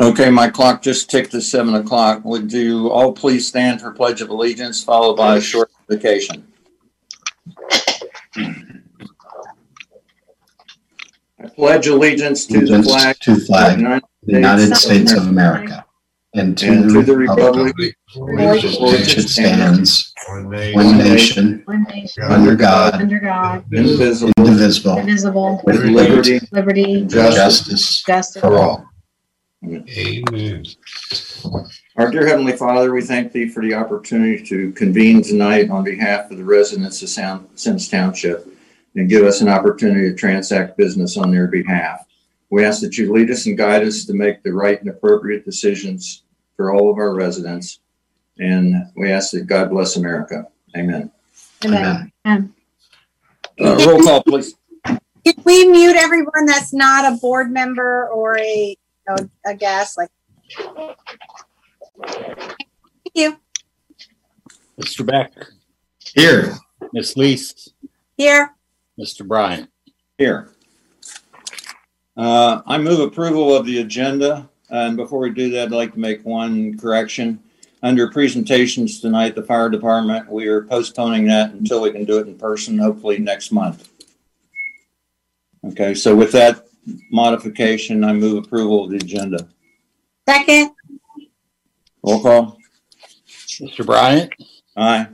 Okay, my clock just ticked to seven o'clock. Would you all please stand for Pledge of Allegiance, followed by a short vacation? I pledge allegiance to the Allegiance flag To of the flag, United the United States of America, and and to the republic republic for which it stands, one nation, One nation, under God, under God, indivisible, indivisible, indivisible, with with liberty liberty liberty, and and justice justice justice. for all. Amen. Our dear Heavenly Father, we thank Thee for the opportunity to convene tonight on behalf of the residents of Sound- Symmes Township and give us an opportunity to transact business on their behalf. We ask that you lead us and guide us to make the right and appropriate decisions for all of our residents. And we ask that God bless America. Amen. Amen. Amen. Uh, Roll call, please. Can we mute everyone that's not a board member or a, a- a guest, like? Thank you. Mr. Beck, Here, Miss Lees, Here, Mr. Bryant. Here. Uh, I move approval of the agenda. And before we do that, I'd like to make one correction. Under presentations tonight, the fire department, we are postponing that until we can do it in person, hopefully next month. Okay, so with that modification, I move approval of the agenda. second, Roll call. Mr. Bryant, Aye.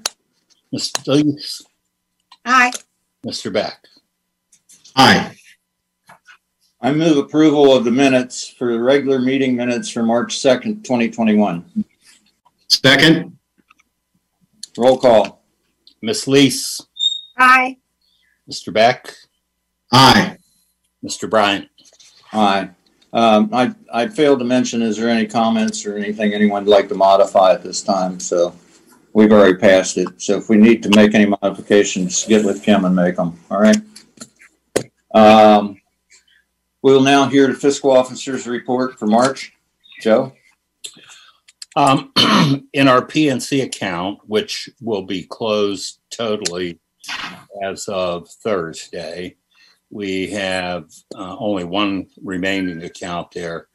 Ms. Lees, aye, Mr. Beck. aye, I move approval of the minutes for the regular meeting minutes for March 2nd, 2021. second, Roll call. Miss Lees, aye, Mr. Beck, aye. Mr. Bryant. Aye. Um, I, I failed to mention, is there any comments or anything anyone would like to modify at this time? So we've already passed it. So if we need to make any modifications, get with Kim and make them, all right? Um, we'll now hear the fiscal officer's report for March. Joe? Um, in our PNC account, which will be closed totally as of Thursday, we have uh, only one remaining account there.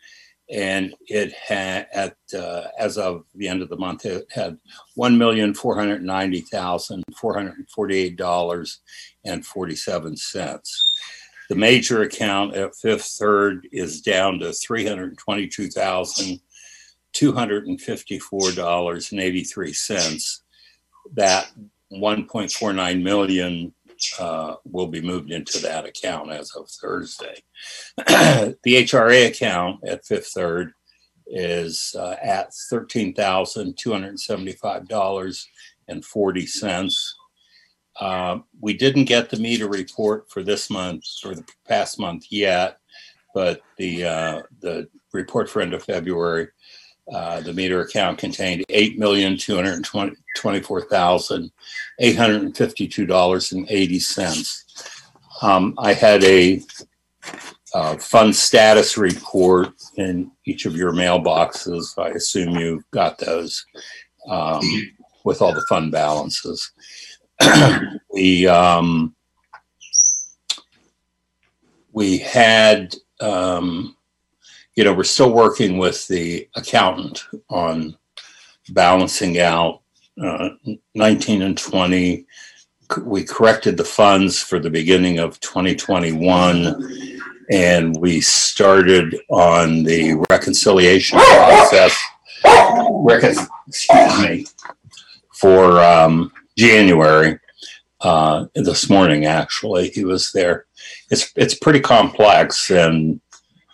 And it had, at, uh, as of the end of the month, it had one million, four hundred ninety thousand, four hundred forty-eight dollars and forty-seven cents. The major account at Fifth Third is down to three hundred twenty-two thousand, two hundred and fifty-four dollars and eighty-three cents. That one point four nine million uh, will be moved into that account as of Thursday. the HRA account at Fifth Third is uh, at thirteen thousand two hundred seventy-five dollars and forty cents. Uh, we didn't get the meter report for this month or the past month yet, but the uh, the report for end of February uh, the meter account contained eight million two hundred twenty-four thousand eight hundred and fifty-two dollars and eighty cents. Um, I had a uh, fund status report in each of your mailboxes. I assume you got those um, with all the fund balances. we um, we had um, you know, we're still working with the accountant on balancing out uh, 19 and 20. We corrected the funds for the beginning of 2021, and we started on the reconciliation process. Recon- excuse me, for um, January. Uh, this morning, actually, he was there. It's it's pretty complex and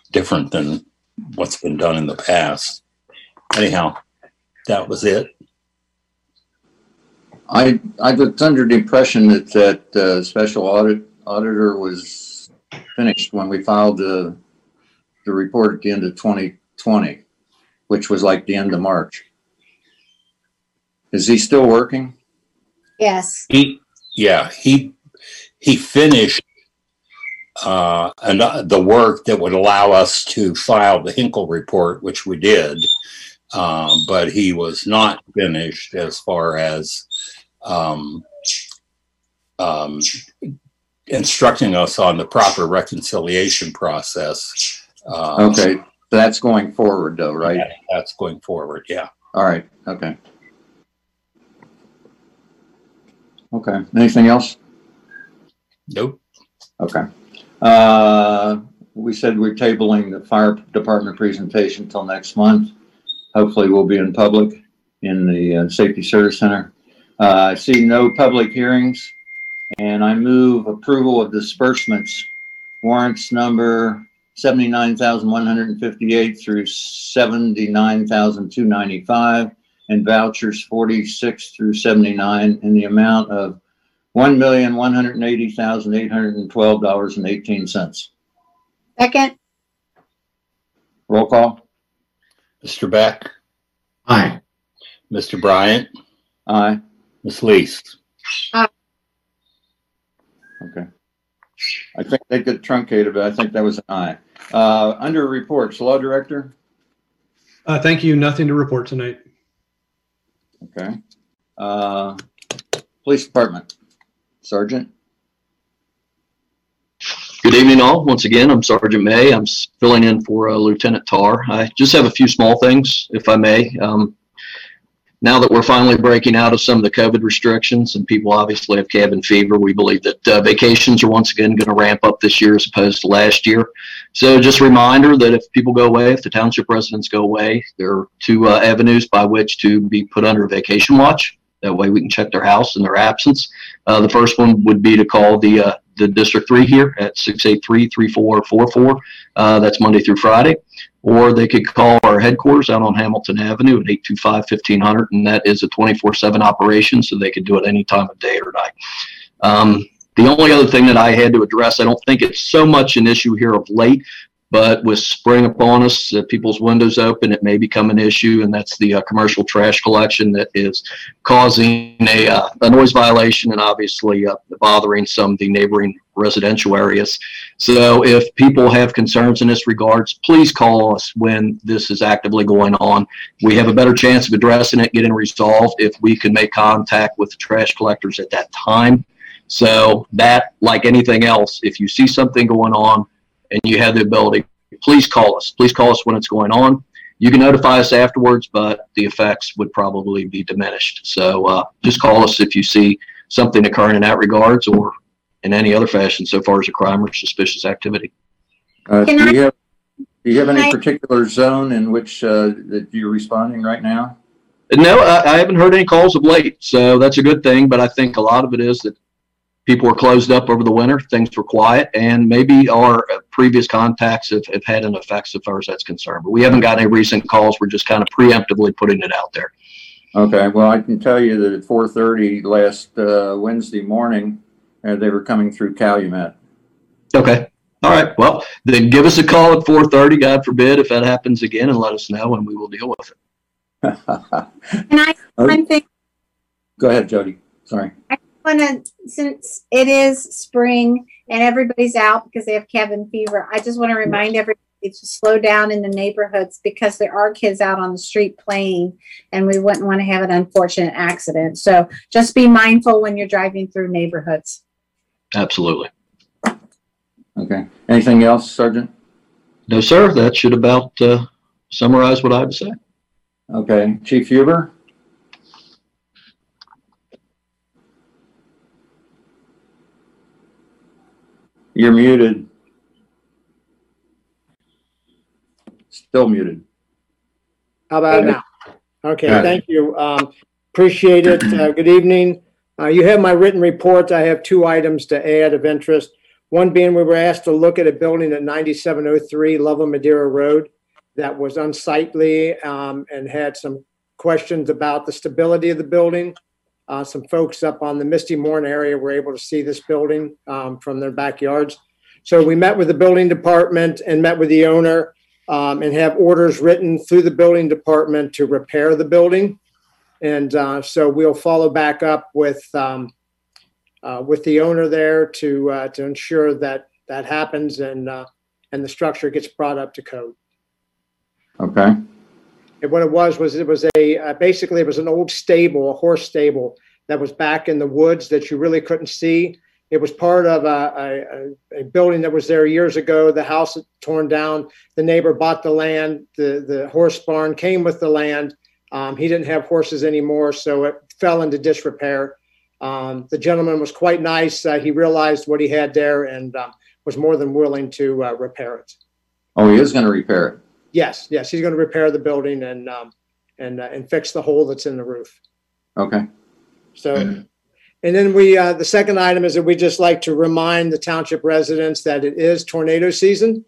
different than what's been done in the past. Anyhow, that was it. I, I was under the impression that, that, uh, special audit, auditor was finished when we filed the, the report at the end of twenty twenty, which was like the end of March. Is he still working? yes, He, yeah, he he finished uh, and uh, the work that would allow us to file the Hinkle report, which we did, um, but he was not finished as far as um, um, instructing us on the proper reconciliation process. Uh, Okay, That's going forward though, right? That's going forward, yeah. All right, okay. Okay, anything else? Nope. Okay. Uh, we said we're tabling the fire department presentation until next month. Hopefully we'll be in public in the uh, Safety Service Center. Uh, I see no public hearings and I move approval of disbursements warrants number seventy-nine thousand one hundred and fifty-eight through seventy-nine thousand two ninety-five and vouchers forty-six through seventy-nine in the amount of one million, one hundred and eighty thousand, eight hundred and twelve dollars and eighteen cents. Second, Roll call? Mr. Beck, Aye. Mr. Bryant, Aye. Ms. Lees. Okay. I think they get truncated, but I think that was an aye. Uh, under reports, law director? Uh, thank you. Nothing to report tonight. Okay. Uh, police department, sergeant? Good evening, all. Once again, I'm Sergeant May. I'm filling in for uh, Lieutenant Tar. I just have a few small things, if I may. Um, now that we're finally breaking out of some of the COVID restrictions and people obviously have cabin fever, we believe that uh, vacations are once again going to ramp up this year as opposed to last year. So just a reminder that if people go away, if the township residents go away, there are two uh, avenues by which to be put under vacation watch. That way we can check their house in their absence. Uh, the first one would be to call the uh, the District 3 here at 683-3444. Uh, that's Monday through Friday. Or they could call our headquarters out on Hamilton Avenue at 825-1500, and that is a 24-7 operation, so they could do it any time of day or night. Um, the only other thing that I had to address, I don't think it's so much an issue here of late, but with spring upon us, uh, people's windows open, it may become an issue, and that's the uh, commercial trash collection that is causing a, uh, a noise violation and obviously uh, bothering some of the neighboring residential areas. So if people have concerns in this regards, please call us when this is actively going on. We have a better chance of addressing it, getting resolved if we can make contact with the trash collectors at that time. So that, like anything else, if you see something going on and you have the ability, please call us. Please call us when it's going on. You can notify us afterwards, but the effects would probably be diminished. So uh, just call us if you see something occurring in that regards or in any other fashion so far as a crime or suspicious activity. Uh, Can do you have, do you have any I- particular zone in which, uh, that you're responding right now? No, I, I haven't heard any calls of late, so that's a good thing. But I think a lot of it is that people were closed up over the winter, things were quiet, and maybe our uh, previous contacts have, have had an effect so far as that's concerned. But we haven't got any recent calls. We're just kind of preemptively putting it out there. Okay, well, I can tell you that at four thirty last, uh, Wednesday morning, uh, they were coming through Calumet. Okay. All right. Well, then give us a call at 4:30. God forbid if that happens again, and let us know, and we will deal with it. can I, Okay. one thing, Go ahead, Jody, sorry. Want to, since it is spring and everybody's out because they have cabin fever, I just want to remind everybody to slow down in the neighborhoods because there are kids out on the street playing and we wouldn't want to have an unfortunate accident. So just be mindful when you're driving through neighborhoods. Absolutely. Okay, anything else, Sergeant? No, sir. That should about uh, summarize what I have to say. Okay, Chief Huber? You're muted. Still muted. How about now? Okay, Got it. thank you. Um, appreciate it. Uh, good evening. Uh, you have my written report. I have two items to add of interest. One being we were asked to look at a building at 9703 Lova Madeira Road that was unsightly um, and had some questions about the stability of the building. Uh, some folks up on the Misty Morn area were able to see this building um, from their backyards. So we met with the building department and met with the owner um, and have orders written through the building department to repair the building. And uh, so we'll follow back up with um, uh, with the owner there to uh, to ensure that that happens and uh, and the structure gets brought up to code. Okay, And what it was was it was a uh, basically it was an old stable, a horse stable that was back in the woods that you really couldn't see. It was part of a, a, a building that was there years ago. The house torn down. The neighbor bought the land. The, the horse barn came with the land. Um, he didn't have horses anymore, so it fell into disrepair. Um, the gentleman was quite nice. Uh, he realized what he had there and um, was more than willing to uh, repair it. Oh, he is going to repair it. Yes, yes, he's going to repair the building and um, and uh, and fix the hole that's in the roof. Okay. So, and then we, uh, the second item is that we just like to remind the township residents that it is tornado season.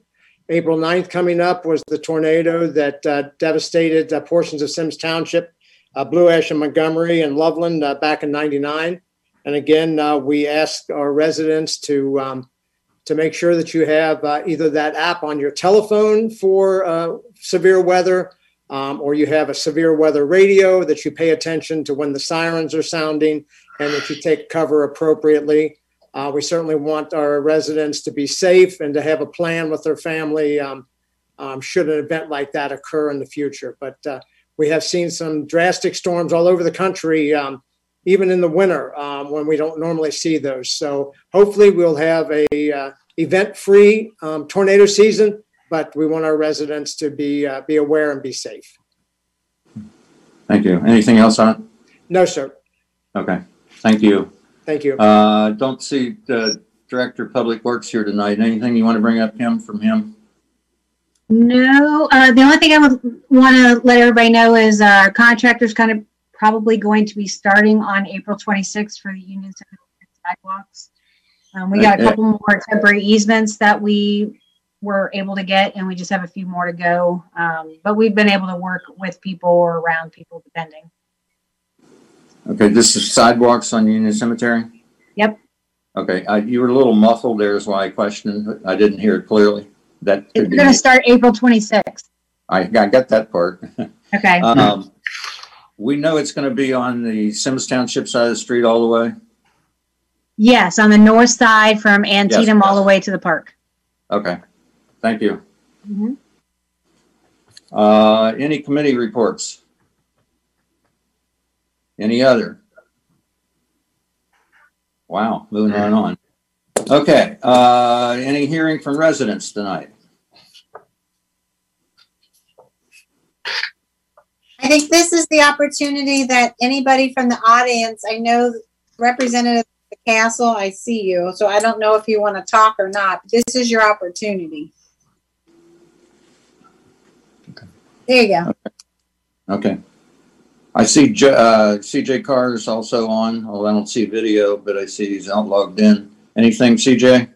April 9th coming up was the tornado that uh, devastated uh, portions of Symmes Township, uh, Blue Ash and Montgomery and Loveland uh, back in 99. And again, uh, we ask our residents to, um, to make sure that you have uh, either that app on your telephone for uh, severe weather um, or you have a severe weather radio that you pay attention to when the sirens are sounding and that you take cover appropriately. Uh, we certainly want our residents to be safe and to have a plan with their family um, um, should an event like that occur in the future. But uh, we have seen some drastic storms all over the country, um, even in the winter um, when we don't normally see those. So hopefully we'll have a uh, event-free um, tornado season but we want our residents to be uh, be aware and be safe. Thank you. Anything else on? it? No, sir. Okay. Thank you. Thank you. Uh, don't see the Director of Public Works here tonight. Anything you want to bring up, Kim, from him? No, uh, the only thing I would want to let everybody know is our contractor's kind of probably going to be starting on April 26th for the Union Center sidewalks. Um, we got a couple more temporary easements that we were able to get, and we just have a few more to go. Um, but we've been able to work with people or around people depending. Okay, this is sidewalks on Union Cemetery? Yep. Okay, I, you were a little muffled there is why I questioned. I didn't hear it clearly. That It's could be, going to start April 26th. I, I got that part. Okay. Um, we know it's going to be on the Symmes Township side of the street all the way. yes, on the north side from Antietam all the way to the park. Okay, thank you. Mhm. Uh, any committee reports? Any other? Wow, moving right on. Okay, uh, any hearing from residents tonight? I think this is the opportunity that anybody from the audience, I know Representative of the Castle, I see you, so I don't know if you want to talk or not. but This is your opportunity. There you go. Okay. I see, J- uh, CJ Carr is also on, although I don't see video, but I see he's out logged in. Anything, CJ?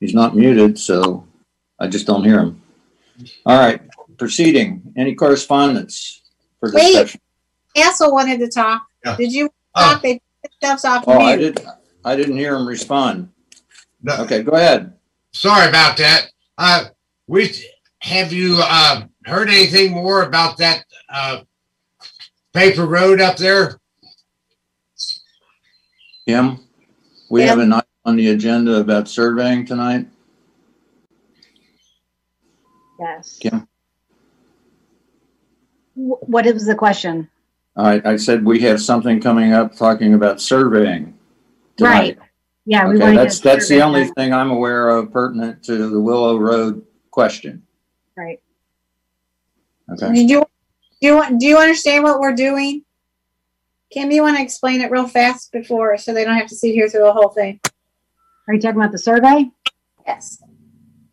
He's not muted, so I just don't hear him. All right, proceeding. Any correspondence for Wait. discussion? Castle wanted to talk. Yeah. Did you Oh. talk? They took stuff's off Oh, I mute. did, I didn't hear him respond. No, Okay, go ahead. sorry about that. Uh, we, have you, uh, heard anything more about that, uh, paper road up there? Kim? We have Yeah. a night on the agenda about surveying tonight. Yes. Kim? Wh- What is the question? I, I said we have something coming up talking about surveying. tonight. Right. Yeah, we Okay, want to that's, get. that's the survey only done. thing I'm aware of pertinent to the Willow Road question. Right. Okay, Did you, do you, do you understand what we're doing? Kim, you want to explain it real fast before, so they don't have to sit here through the whole thing? Are you talking about the survey? Yes.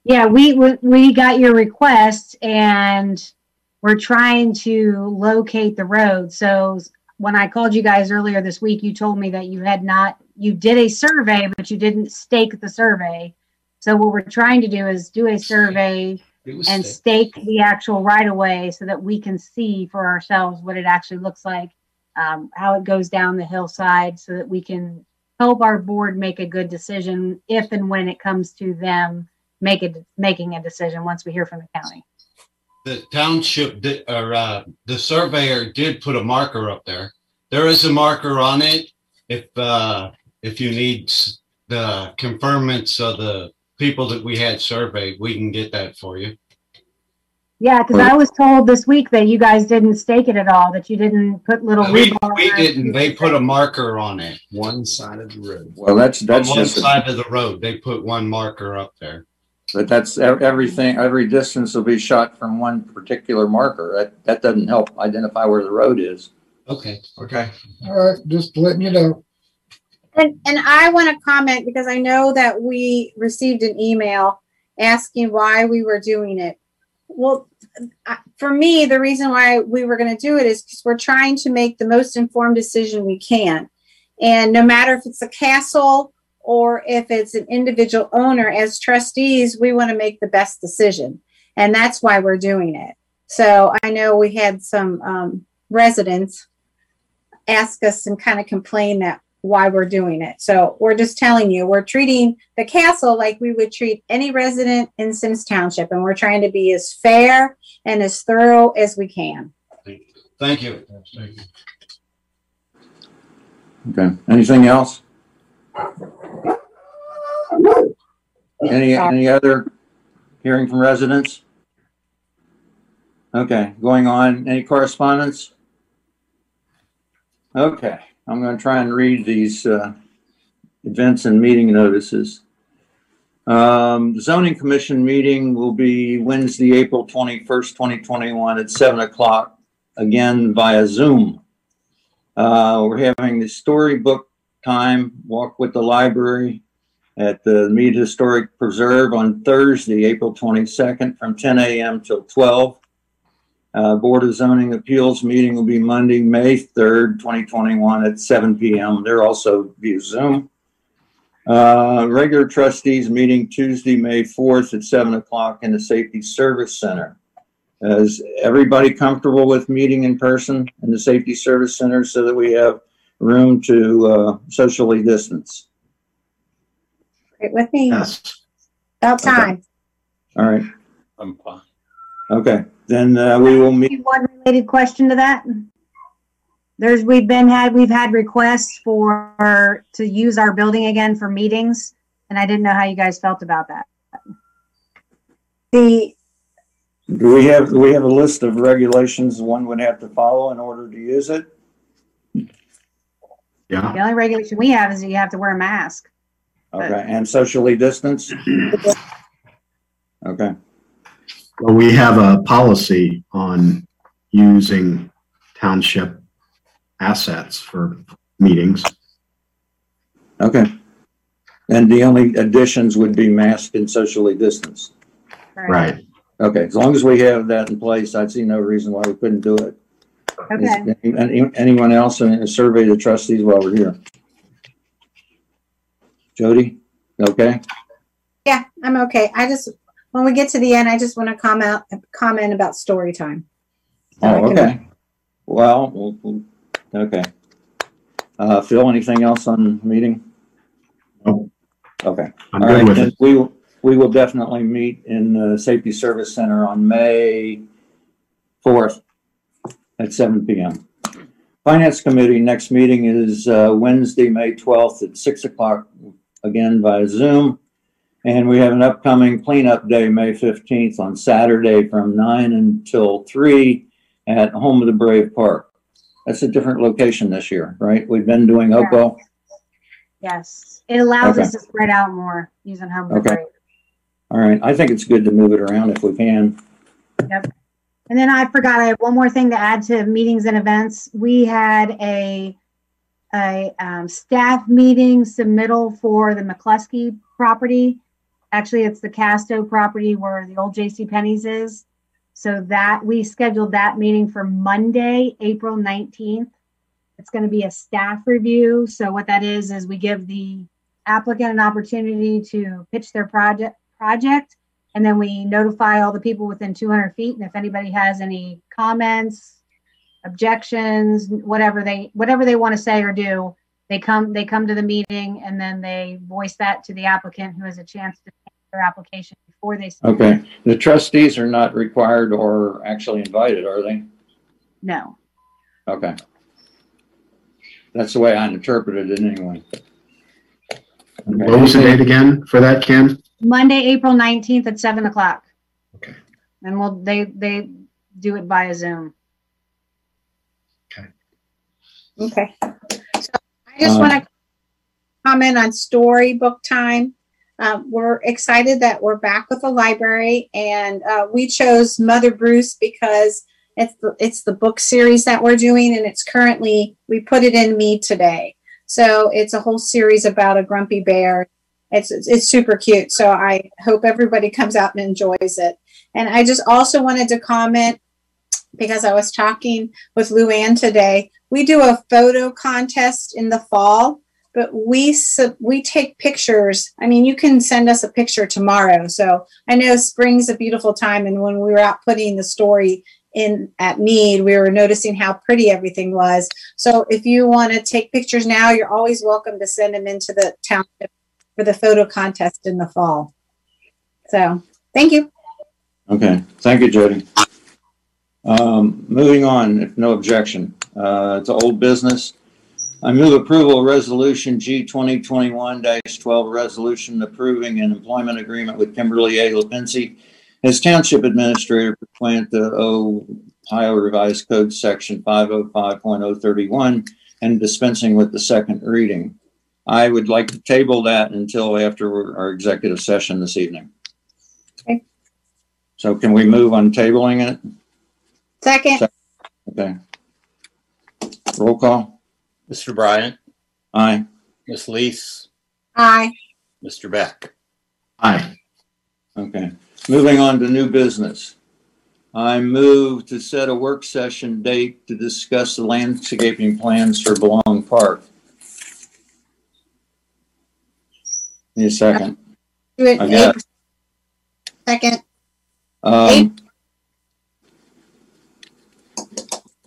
Yeah, we, we, we got your request and we're trying to locate the road. So when I called you guys earlier this week, you told me that you had not, you did a survey, but you didn't stake the survey. So what we're trying to do is do a survey and stake the actual right of way so that we can see for ourselves what it actually looks like, um, how it goes down the hillside, so that we can help our board make a good decision if and when it comes to them make it making a decision once we hear from the county. the township did, or uh, the surveyor did put a marker up there. There is a marker on it. If uh, if you need s- the confirmance of the people that we had surveyed, we can get that for you. Yeah, because I was told this week that you guys didn't stake it at all, that you didn't put little We, rebar. we didn't, they put a marker on it, One side of the road. Well, that's, on that's one just, side of the road. They put one marker up there. But that's ev- everything, every distance will be shot from one particular marker. That, that doesn't help identify where the road is. Okay. Okay. All right, just letting you know. And, and I want to comment because I know that we received an email asking why we were doing it. Well, I- for me, the reason why we were going to do it is because we're trying to make the most informed decision we can. And no matter if it's a castle or if it's an individual owner, as trustees, we want to make the best decision. And that's why we're doing it. So I know we had some um, residents ask us and kind of complain that why we're doing it. So we're just telling you, we're treating the castle like we would treat any resident in Symmes Township, and we're trying to be as fair and as thorough as we can. Thank you. Okay, anything else? Any, any other hearing from residents? Okay, going on, any correspondence? Okay, I'm gonna try and read these, uh, events and meeting notices. Um, zoning commission meeting will be Wednesday, April twenty-first, twenty twenty-one at seven o'clock, again via Zoom. Uh, we're having the storybook time, walk with the library at the Mead Historic Preserve on Thursday, April twenty-second, from ten AM till twelve. Uh, Board of Zoning Appeals meeting will be Monday, May third, twenty twenty-one at seven PM. They're also via Zoom. Uh, regular trustees meeting Tuesday, May fourth at seven o'clock in the Safety Service Center. Is everybody comfortable with meeting in person in the Safety Service Center so that we have room to uh, socially distance? Right with me, Yes. about time. All right, I'm fine. okay, then uh, we will meet, One related question to that. There's, we've been had, we've had requests for, to use our building again for meetings, and I didn't know how you guys felt about that. The, do we have, do we have a list of regulations one would have to follow in order to use it? Yeah. The only regulation we have is that you have to wear a mask. Okay, and socially distance? Okay, Well, we have a policy on using township assets for meetings. okay. And the only additions would be masked and socially distanced. Right. Okay, as long as we have that in place, I'd see no reason why we couldn't do it. Okay, any- Anyone else in a survey the trustees while we're here? Jody? Okay, yeah, I'm okay. I just, when we get to the end, I just want to comment, comment about story time. So I oh, can- okay. Well, we'll- we'll- okay. Uh, Phil, anything else on the meeting? Nope. Okay. I'm All good right, with then it. we, will- we will definitely meet in the Safety Service Center on May 4th at seven PM. Finance Committee, next meeting is uh, Wednesday, May 12th at 6 o'clock, again via Zoom. And we have an upcoming cleanup day, May 15th on Saturday from 9 until 3 at Home of the Brave Park. That's a different location this year, right? We've been doing Yeah. Hopewell. yes. It allows us to spread out more using home Okay. All right, I think it's good to move it around if we can. Yep. And then I forgot, I have one more thing to add to meetings and events. We had a, a, um, staff meeting submittal for the McCluskey property. Actually, it's the Casto property where the old J.C. Penney's is. So that, we scheduled that meeting for Monday, April nineteenth. It's gonna be a staff review. So what that is, is we give the applicant an opportunity to pitch their project, project. And then we notify all the people within 200 feet. And if anybody has any comments, objections, whatever they, whatever they want to say or do, they come, they come to the meeting and then they voice that to the applicant who has a chance to take their application before they. submit. Okay, the trustees are not required or actually invited, are they? No. Okay. That's the way I interpreted it anyway. What was the date again for that, Ken? Monday, April 19th at 7 o'clock. Okay. And we'll they they do it via Zoom. Okay. So I just Um, want to comment on storybook time. Um, we're excited that we're back with the library, and uh, we chose Mother Bruce because it's the, it's the book series that we're doing, and it's currently we put it in me today. So it's a whole series about a grumpy bear. It's it's, it's super cute. So I hope everybody comes out and enjoys it. And I just also wanted to comment because I was talking with Luann today we do a photo contest in the fall but we we take pictures. I mean you can send us a picture tomorrow. So i know spring's a beautiful time and when we were out putting the story in at mead we were noticing how pretty everything was. So if you want to take pictures now you're always welcome to send them into the township for the photo contest in the fall. So thank you. Okay, thank you, Jody. Um, moving on, if no objection, uh, to old business. I move approval of resolution G 2021-12, resolution approving an employment agreement with Kimberly A. Lipinski as township administrator pursuant to Ohio Revised Code Section five oh five point oh thirty-one and dispensing with the second reading. I would like to table that until after our executive session this evening. Okay. So can we move on tabling it? second Okay. Roll call. Mr. Bryant, Aye. Ms. Lees, aye Mr. Beck. Aye. Okay. Moving on to new business. I move to set a work session date to discuss the landscaping plans for Belong Park. Need a second. do it I in got April. second Um,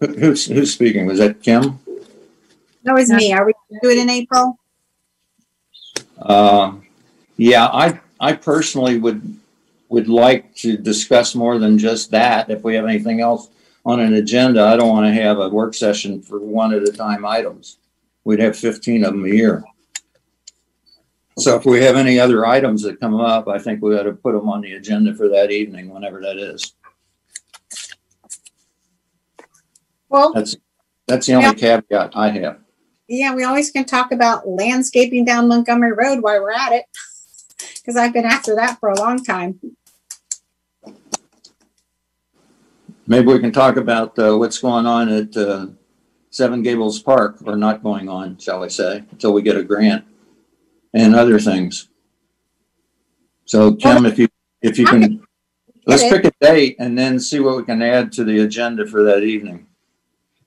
who- who's, who's speaking? Was that Kim? that was me are we gonna do it in april Uh, yeah, I, I personally would, would like to discuss more than just that. If we have anything else on an agenda, I don't want to have a work session for one at a time items. We'd have fifteen of them a year. So if we have any other items that come up, I think we ought to put them on the agenda for that evening, whenever that is. Well That's, that's the only caveat I have. yeah, we always can talk about landscaping down Montgomery Road while we're at it. Because I've been after that for a long time. Maybe we can talk about uh, what's going on at uh, Seven Gables Park, or not going on, shall I say, until we get a grant and other things. So Kim, if you, if you can, let's pick a date and then see what we can add to the agenda for that evening.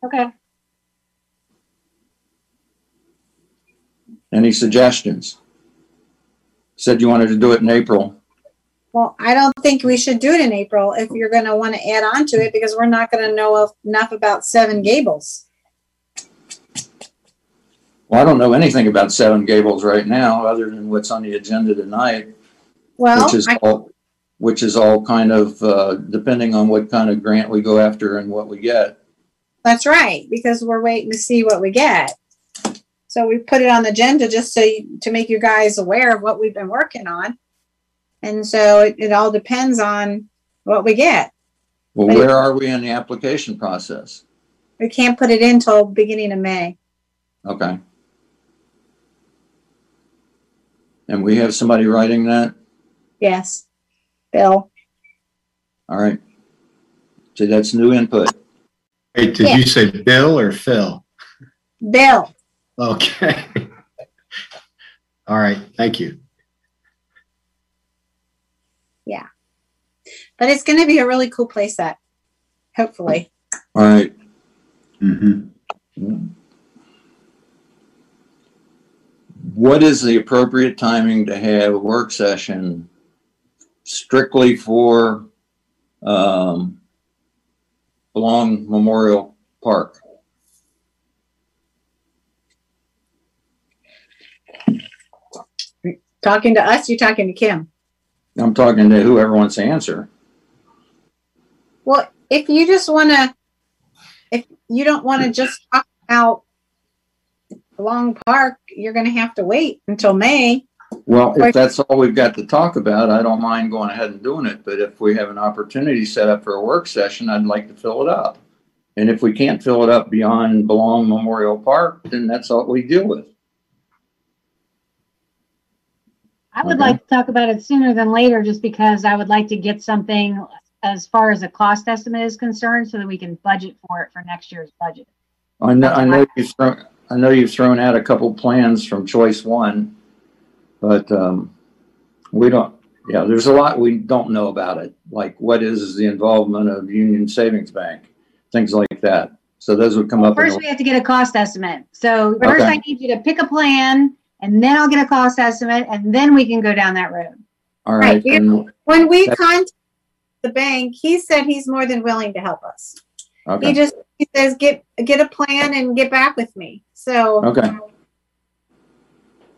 Okay. Any suggestions? Said you wanted to do it in April. Well, I don't think we should do it in April if you're going to want to add on to it because we're not going to know enough about Seven Gables. Well, I don't know anything about Seven Gables right now, other than what's on the agenda tonight. Well, which is I, all, which is all kind of uh, depending on what kind of grant we go after and what we get. That's right because we're waiting to see what we get. So we put it on the agenda just so you, to make you guys aware of what we've been working on. And so it, it all depends on what we get. Well, But- where are we in the application process? We can't put it in till beginning of May. Okay. And we have somebody writing that? Yes. Bill. All right. So that's new input. Wait, did you say Bill or Phil? Bill. Okay. All right, thank you. Yeah. But it's going to be a really cool place set. Hopefully. All right. Mm-hmm. What is the appropriate timing to have a work session strictly for um, Belong Memorial Park? Talking to us, you're talking to Kim. I'm talking to whoever wants to answer. Well, if you just want to, if you don't want to just talk about Long Park, you're going to have to wait until May. Well, if that's all we've got to talk about, I don't mind going ahead and doing it, but if we have an opportunity set up for a work session, I'd like to fill it up. And if we can't fill it up beyond Belong Memorial Park, then that's all we deal with. I would like to talk about it sooner than later, just because I would like to get something as far as a cost estimate is concerned, so that we can budget for it for next year's budget. I know, I know you've thrown, I know you've thrown out a couple plans from choice one, but, um, we don't, yeah, there's a lot we don't know about it. Like what is the involvement of Union Savings Bank, things like that. So those would come up. in First, the- we have to get a cost estimate. So first Okay. I need you to pick a plan, and then I'll get a cost estimate, and then we can go down that road. All Right, right, and- When we That- contact the bank, he said he's more than willing to help us. Okay. He just, he says, get, get a plan and get back with me. So okay,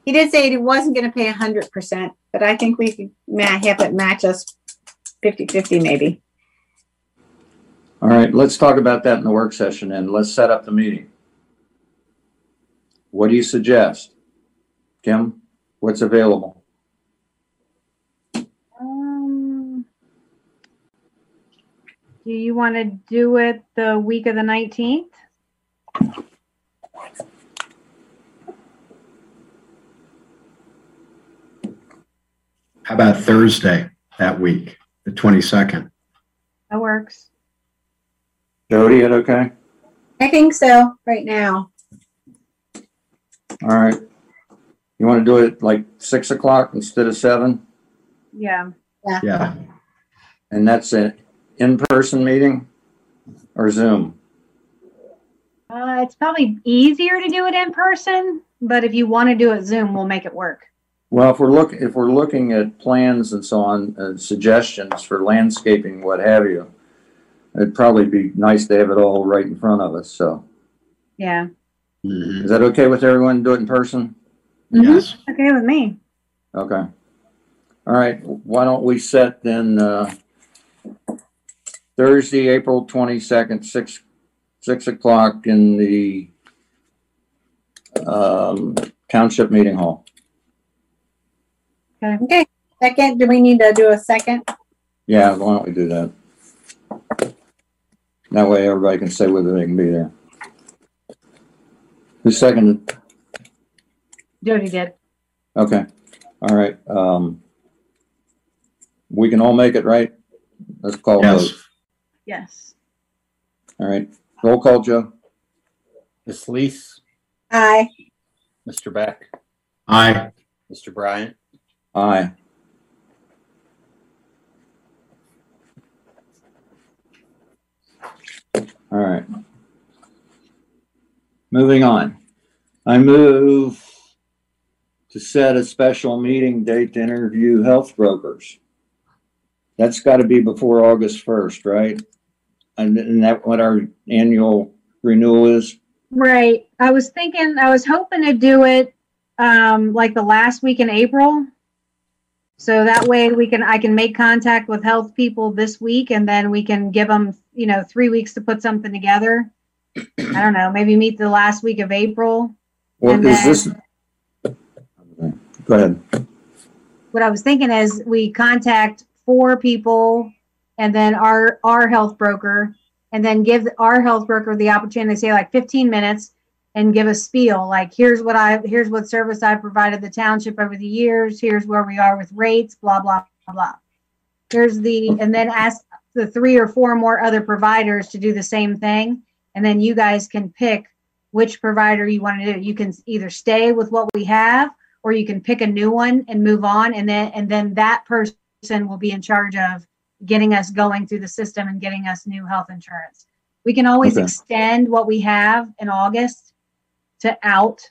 he did say he wasn't gonna pay a hundred percent, but I think we could ma- have it match us fifty-fifty maybe. all right, let's talk about that in the work session and let's set up the meeting. What do you suggest? Kim, what's available? Um, do you want to do it the week of the nineteenth? How about Thursday that week, the 22nd? That works. Jody, it okay? I think so, right now. All right. You want to do it like six o'clock instead of seven? Yeah. Yeah. And that's an in-person meeting or Zoom? Uh, it's probably easier to do it in person, but if you want to do it Zoom, we'll make it work. Well, if we're look, if we're looking at plans and so on, uh, suggestions for landscaping, what have you, it'd probably be nice to have it all right in front of us, so. Yeah. Mhm. Is that okay with everyone to do it in person? Yes. Okay with me. Okay. All right, why don't we set then, uh, Thursday, April twenty-second, six, six o'clock in the, um, Township Meeting Hall. Okay, second, do we need to do a second? Yeah, why don't we do that? That way everybody can say whether they can be there. Who seconded? Jody did. Okay, all right, um, we can all make it, right? Let's call a Yes. vote. Yes. All right, roll call, Joe. Ms. Lees, Aye. Mr. Beck, Aye. Mr. Bryant, Aye. All right. Moving on. I move to set a special meeting date to interview health brokers. That's got to be before August 1st, right? And isn't that what our annual renewal is? Right. I was thinking, I was hoping to do it um, like the last week in April. So that way we can, I can make contact with health people this week and then we can give them, you know, three weeks to put something together. I don't know, maybe meet the last week of April. Well, And is this? Go ahead. What I was thinking is we contact four people and then our, our health broker and then give our health broker the opportunity to say like 15 minutes and give a spiel like here's what i here's what service i provided the township over the years here's where we are with rates blah blah blah blah. Here's the and then ask the three or four more other providers to do the same thing and then you guys can pick which provider you want to do. You can either stay with what we have or you can pick a new one and move on and then and then that person will be in charge of getting us going through the system and getting us new health insurance. We can always Okay. extend what we have in august to out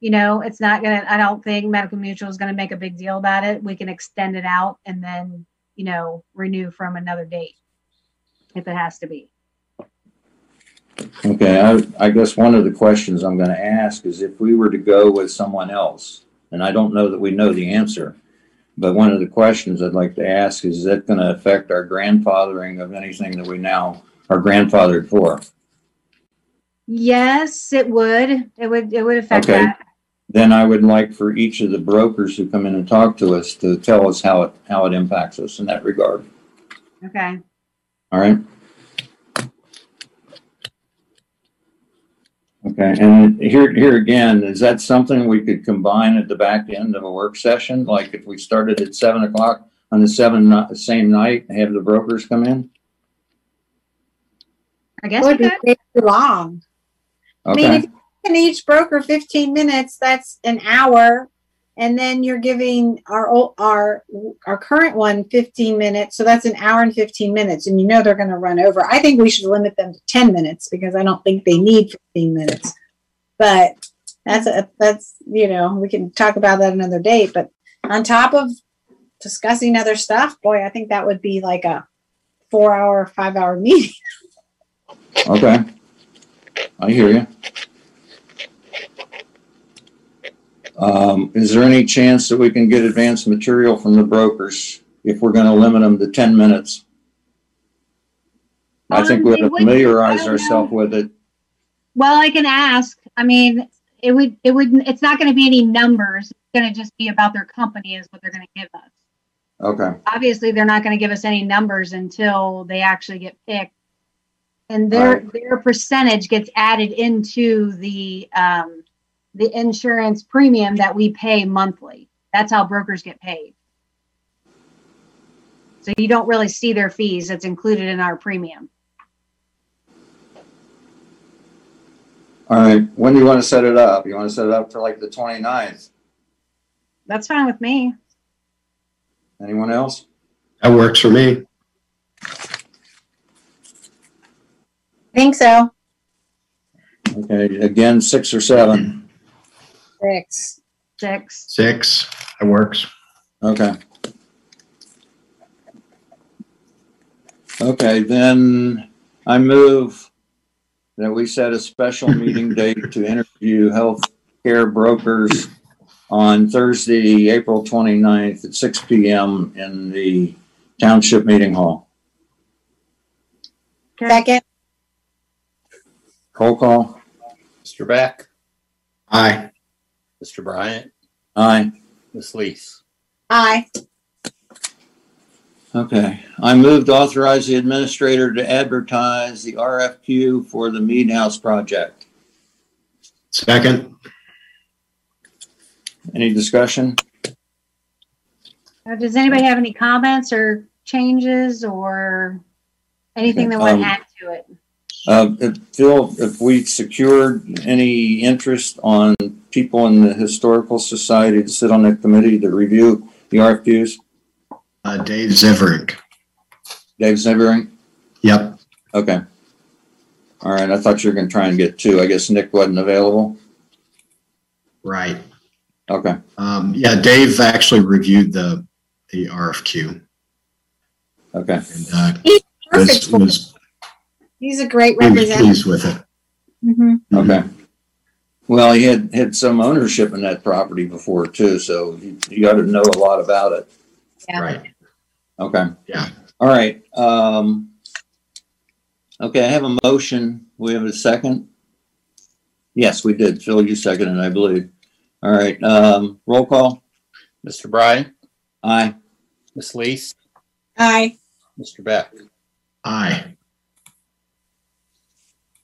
you know it's not gonna i don't think medical mutual is gonna make a big deal about it we can extend it out and then you know renew from another date if it has to be Okay, I, I guess one of the questions I'm gonna ask is if we were to go with someone else, and I don't know that we know the answer, but one of the questions I'd like to ask is is that gonna affect our grandfathering of anything that we now are grandfathered for? Yes it would it would it would affect Okay. that then I would like for each of the brokers who come in and talk to us to tell us how it, how it impacts us in that regard. Okay. All right? Okay, and here, here again, is that something we could combine at the back end of a work session? Like if we started at seven o'clock on the seven, ni- same night, have the brokers come in? I guess it Would be could. way too long. I mean, if you can each broker fifteen minutes, that's an hour. And then you're giving our, our, our current one 15 minutes. So that's an hour and fifteen minutes and you know they're gonna run over. I think we should limit them to ten minutes because I don't think they need fifteen minutes. But that's, a that's, you know, we can talk about that another day, but on top of discussing other stuff, boy, I think that would be like a four hour, five hour meeting. okay. I hear you. Um, is there any chance that we can get advanced material from the brokers if we're gonna limit them to ten minutes? I think Um, we they have to wouldn't- familiarize I don't ourselves with it. Well, I can ask. I mean, it would, it would, it's not going to be any numbers. It's going to just be about their company is what they're going to give us. Okay, Obviously, they're not going to give us any numbers until they actually get picked. And their, Right. their percentage gets added into the, um, the insurance premium that we pay monthly. That's how brokers get paid. So you don't really see their fees. It's included in our premium. all right. When do you wanna set it up? You wanna set it up for like the 29th? That's fine with me. Anyone else? That works for me. Think so. Okay, again, six or seven. Six. Six. Six, that works. Okay. Okay, then I move that we set a special meeting date to interview healthcare brokers on Thursday, April 29th at six P M in the Township Meeting Hall. Second. Roll call. Mr. Beck, Aye. Mr. Bryant, Aye. Ms. Lees. Aye. Okay, I move to authorize the administrator to advertise the RFQ for the Mead House project. Second, Any discussion? Uh, Does anybody have any comments or changes or anything they want Um, to add to it? Uh, if- Phil, if we secured any interest on people in the Historical Society to sit on that committee to review the RFQs, uh, Dave Zevering. Dave Zevering? Yep. Okay. All right, I thought you were gonna try and get two. I guess Nick wasn't available. Right. Okay, Um, yeah, Dave actually reviewed the, the RFQ okay. and, uh, He's perfect. was, for- was He's a great he was representative. pleased with it. Mhm. Okay. Well, he had, had some ownership in that property before too, so you, you ought to know a lot about it. Yeah. Right. Okay. Yeah. All right, um, okay, I have a motion. We have a second? Yes, we did. Phil, you seconded, I believe. All right, um, roll call. Mr. Bryant, Aye. Ms. Lees, Aye. Mr. Beck. Aye.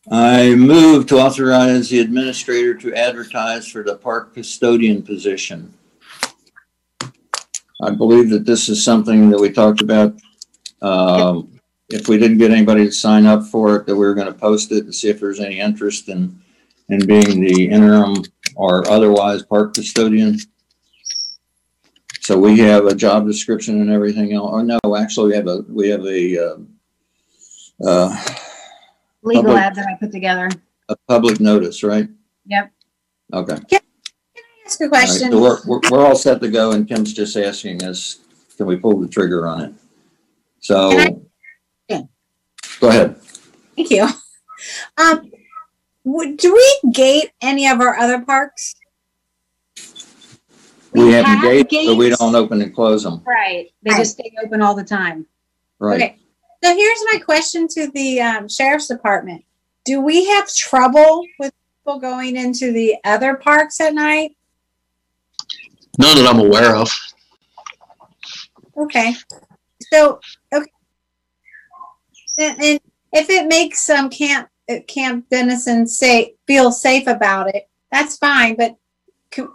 I move to authorize the administrator to advertise for the park custodian position. I believe that this is something that we talked about. Um, if we didn't get anybody to sign up for it, that we were gonna post it and see if there's any interest in, in being the interim or otherwise park custodian. So we have a job description and everything else, or no, actually, we have a, we have a, uh, uh, Legal public- ad that I put together. a public notice, right? Yep. Okay. Can I ask a All right, question. so we're, we're, we're all set to go and Kim's just asking us, can we pull the trigger on it? So. Can Yeah. Go ahead. Thank you. Um, would, do we gate any of our other parks? We We have have gates, but we gates. don't open and close them. Right. They just stay open all the time. Right. Okay. So here's my question to the um, sheriff's department. Do we have trouble with people going into the other parks at night? None that I'm aware of. Okay, so, okay. And, and if it makes some Camp, uh, Camp Dennison say, feel safe about it, that's fine, but co-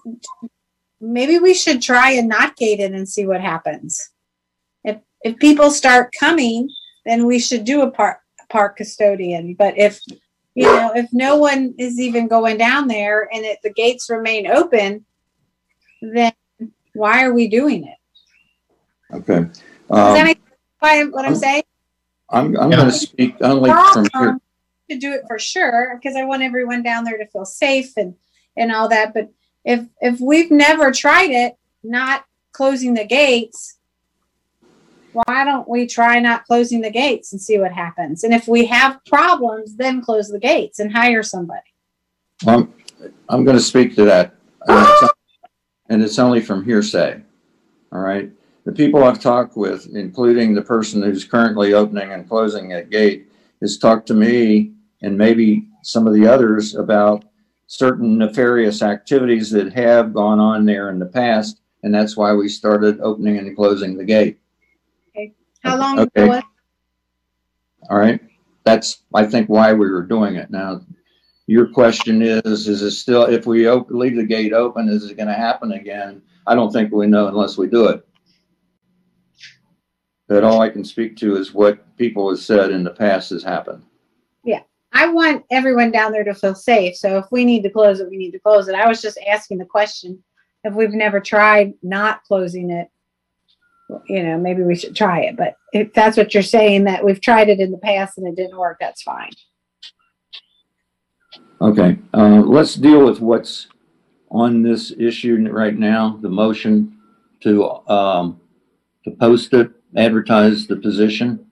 maybe we should try and not gate it and see what happens. If, if people start coming, then we should do a park, park custodian, but if, you know, if no one is even going down there and if the gates remain open, then why are we doing it? Okay. Does that Um, make why what I'm saying? I'm, I'm going to speak only from here. To do it for sure, because I want everyone down there to feel safe and, and all that, but if, if we've never tried it, not closing the gates, why don't we try not closing the gates and see what happens? And if we have problems, then close the gates and hire somebody. Um, I'm, I'm going to speak to that. It's- And it's only from hearsay. All right. The people I've talked with, including the person who's currently opening and closing that gate, has talked to me and maybe some of the others about certain nefarious activities that have gone on there in the past. And that's why we started opening and closing the gate. How long Okay. was All right. That's, I think, why we were doing it. Now, your question is, is it still, if we op- leave the gate open, is it going to happen again? I don't think we know unless we do it. But all I can speak to is what people have said in the past has happened. Yeah. I want everyone down there to feel safe. So if we need to close it, we need to close it. I was just asking the question. If we've never tried not closing it, you know, maybe we should try it. But if that's what you're saying, that we've tried it in the past and it didn't work, that's fine. Okay, uh, let's deal with what's on this issue right now, the motion to, um, to post it, advertise the position,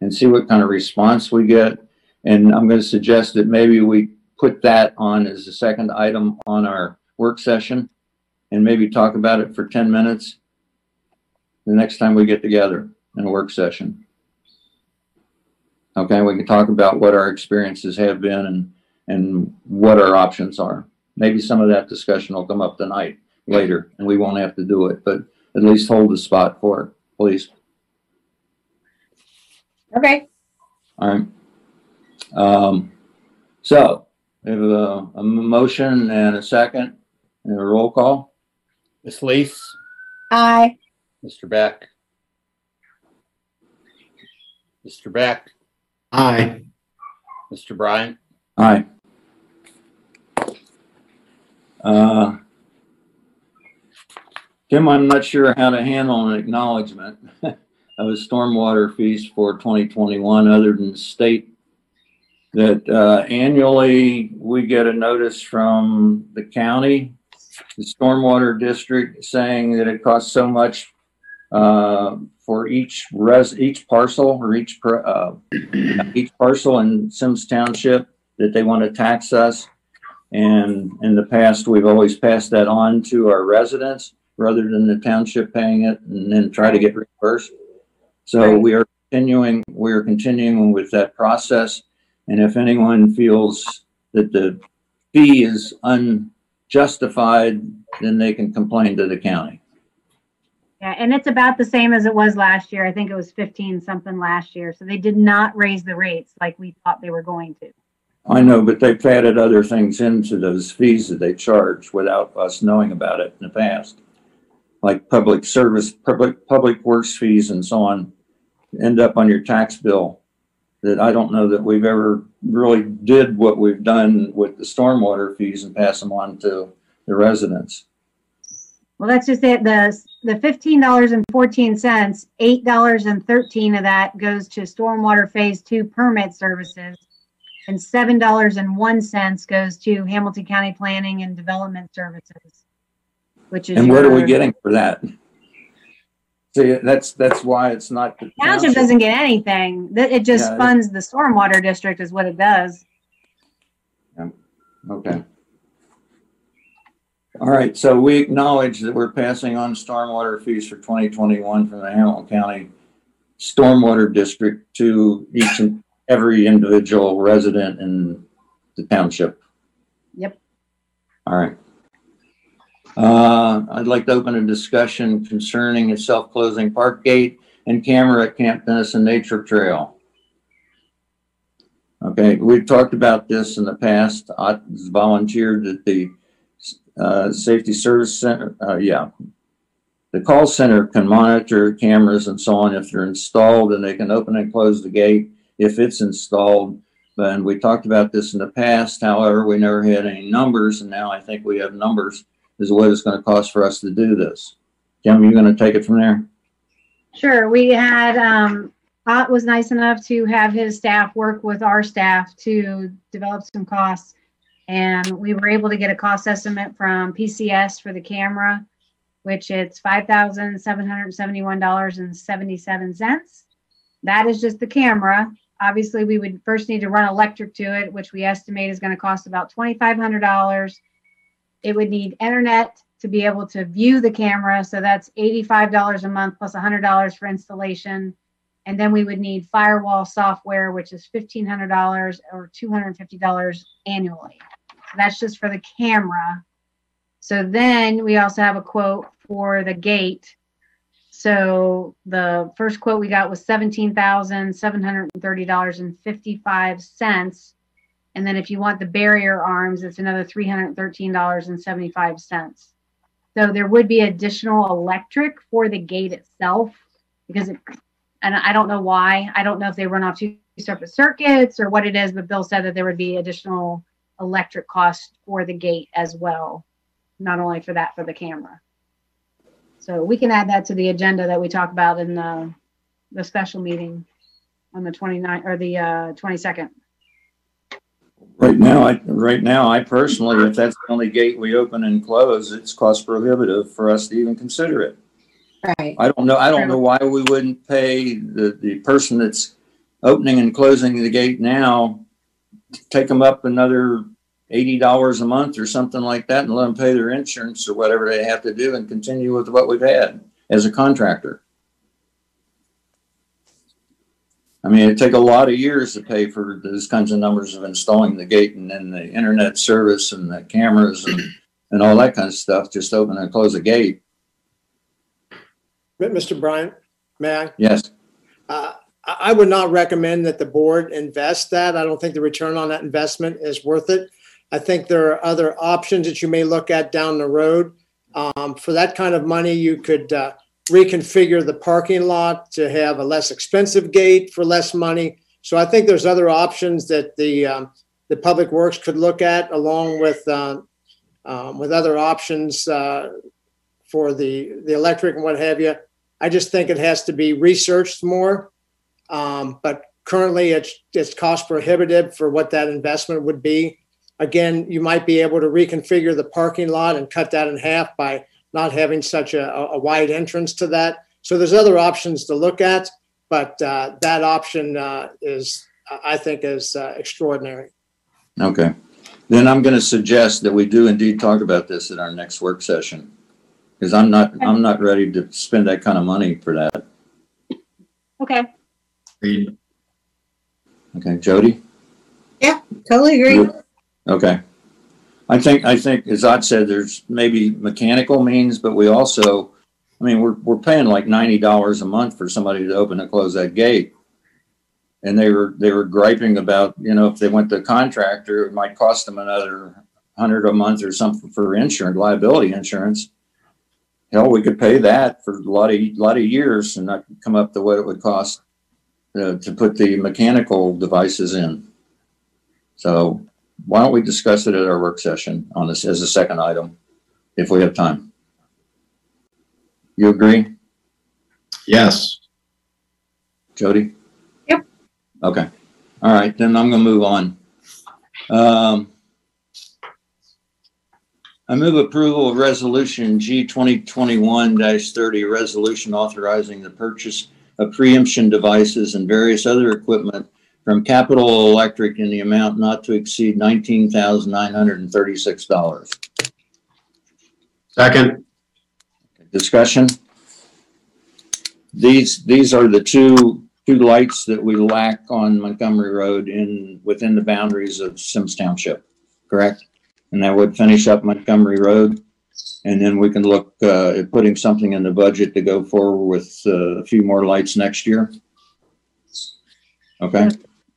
and see what kind of response we get. And I'm gonna suggest that maybe we put that on as a second item on our work session, and maybe talk about it for ten minutes the next time we get together in a work session. Okay, we can talk about what our experiences have been and and what our options are. Maybe some of that discussion will come up tonight later and we won't have to do it, but at least hold the spot for it, please. Okay. All right. Um, so we have a, a motion and a second and a roll call. Ms. Lees, Aye. Mr. Beck, Mr. Beck, Aye. Mr. Bryant, Aye. Uh, Tim, I'm not sure how to handle an acknowledgement of a stormwater fees for 2021, other than state that uh, annually we get a notice from the county, the stormwater district, saying that it costs so much uh, for each res, each parcel or each, per- uh, each parcel in Symmes Township that they want to tax us. And in the past, we've always passed that on to our residents rather than the township paying it and then try to get reimbursed. So we are continuing, we are continuing with that process. And if anyone feels that the fee is unjustified, then they can complain to the county. Yeah, and it's about the same as it was last year. I think it was fifteen something last year. So they did not raise the rates like we thought they were going to. I know, but they've added other things into those fees that they charge without us knowing about it in the past. Like public service, public, public works fees and so on, end up on your tax bill. That I don't know that we've ever really did what we've done with the stormwater fees and pass them on to the residents. Well, that's just it. The, the fifteen dollars and fourteen cents, eight dollars and thirteen of that goes to stormwater phase two permit services. And seven dollars and one cents goes to Hamilton County Planning and Development Services. Which is. And where are we your- getting for that? See, that's, that's why it's not. the Township doesn't get anything. That, it just Yeah, it- funds the stormwater district is what it does. Okay. All right, so we acknowledge that we're passing on stormwater fees for 2021 from the Hamilton County Stormwater District to each and every individual resident in the township. Yep. All right. Uh, I'd like to open a discussion concerning a self-closing park gate and camera at Camp Dennison Nature Trail. Okay, we've talked about this in the past. I volunteered at the, uh, Safety Service Center, uh, yeah. The call center can monitor cameras and so on if they're installed and they can open and close the gate if it's installed. And we talked about this in the past, however, we never had any numbers and now I think we have numbers is what it's gonna cost for us to do this. Kim, you gonna take it from there? Sure, we had, um, Ott was nice enough to have his staff work with our staff to develop some costs. And we were able to get a cost estimate from PCS for the camera, which it's five thousand seven hundred seventy-one dollars and seventy-seven cents. That is just the camera. Obviously, we would first need to run electric to it, which we estimate is gonna cost about twenty-five hundred dollars. It would need internet to be able to view the camera, so that's eighty-five dollars a month plus hundred dollars for installation. And then we would need firewall software, which is fifteen hundred dollars or two hundred and fifty dollars annually. That's just for the camera. So then we also have a quote for the gate. So the first quote we got was seventeen thousand seven hundred and thirty dollars and fifty-five cents. And then if you want the barrier arms, it's another three hundred thirteen dollars and seventy-five cents. So there would be additional electric for the gate itself because it, and I don't know why. I don't know if they run off two separate circuits or what it is, but Bill said that there would be additional electric cost for the gate as well, not only for that, for the camera. So we can add that to the agenda that we talk about in the, the special meeting on the 29th or the uh, 22nd. Right now, I, right now, I personally, if that's the only gate we open and close, it's cost prohibitive for us to even consider it. Right. I don't know, I don't know why we wouldn't pay the, the person that's opening and closing the gate now, take them up another eighty dollars a month or something like that and let them pay their insurance or whatever they have to do and continue with what we've had as a contractor. I mean, it'd take a lot of years to pay for those kinds of numbers of installing the gate and then the internet service and the cameras and, and all that kind of stuff, just open and close a gate. Mr. Bryant, may I? Yes. Uh, I would not recommend that the board invest that. I don't think the return on that investment is worth it. I think there are other options that you may look at down the road. Um, For that kind of money, you could uh, reconfigure the parking lot to have a less expensive gate for less money. So I think there's other options that the, um, the Public Works could look at along with, uh, um, with other options uh, for the, the electric and what have you. I just think it has to be researched more. Um, but currently it's, it's cost prohibitive for what that investment would be. Again, you might be able to reconfigure the parking lot and cut that in half by not having such a, a wide entrance to that. So there's other options to look at, but, uh, that option, uh, is, I I think is uh, extraordinary. Okay. Then I'm going to suggest that we do indeed talk about this at our next work session. Because I'm not, I'm not ready to spend that kind of money for that. Okay. Agreed. Okay, Jody? Yeah, totally agree. Okay. I think, I think, as I said, there's maybe mechanical means, but we also, I mean, we're, we're paying like ninety dollars a month for somebody to open and close that gate. And they were, they were griping about, you know, if they went to a contractor, it might cost them another hundred a month or something for insurance, liability insurance. Hell, we could pay that for a lot of, lot of years and not come up to what it would cost uh, to put the mechanical devices in. So why don't we discuss it at our work session on this as a second item, if we have time? You agree, Yes. Jody? Yep. Okay, all right, then I'm gonna move on. Um, I move approval of resolution G 2021 30, resolution authorizing the purchase of preemption devices and various other equipment from Capital Electric in the amount not to exceed nineteen thousand nine hundred and thirty-six dollars. Second. Discussion? These, these are the two, two lights that we lack on Montgomery Road in, within the boundaries of Symmes Township, correct? And that would finish up Montgomery Road. And then we can look, uh, at putting something in the budget to go forward with, uh, a few more lights next year. Okay,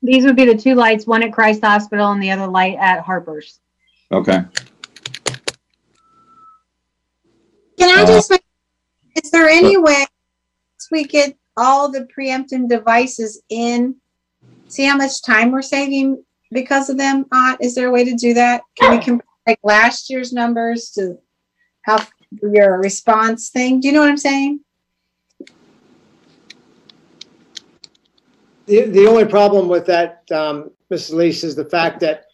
These would be the two lights, one at Christ Hospital and the other light at Harper's. okay. Can I Uh, just, make- is there any way we get all the preemptive devices in? See how much time we're saving because of them? Uh, is there a way to do that? Can we compare like last year's numbers to how your response thing? Do you know what I'm saying? The, the only problem with that, um, Mrs. Lees, is the fact that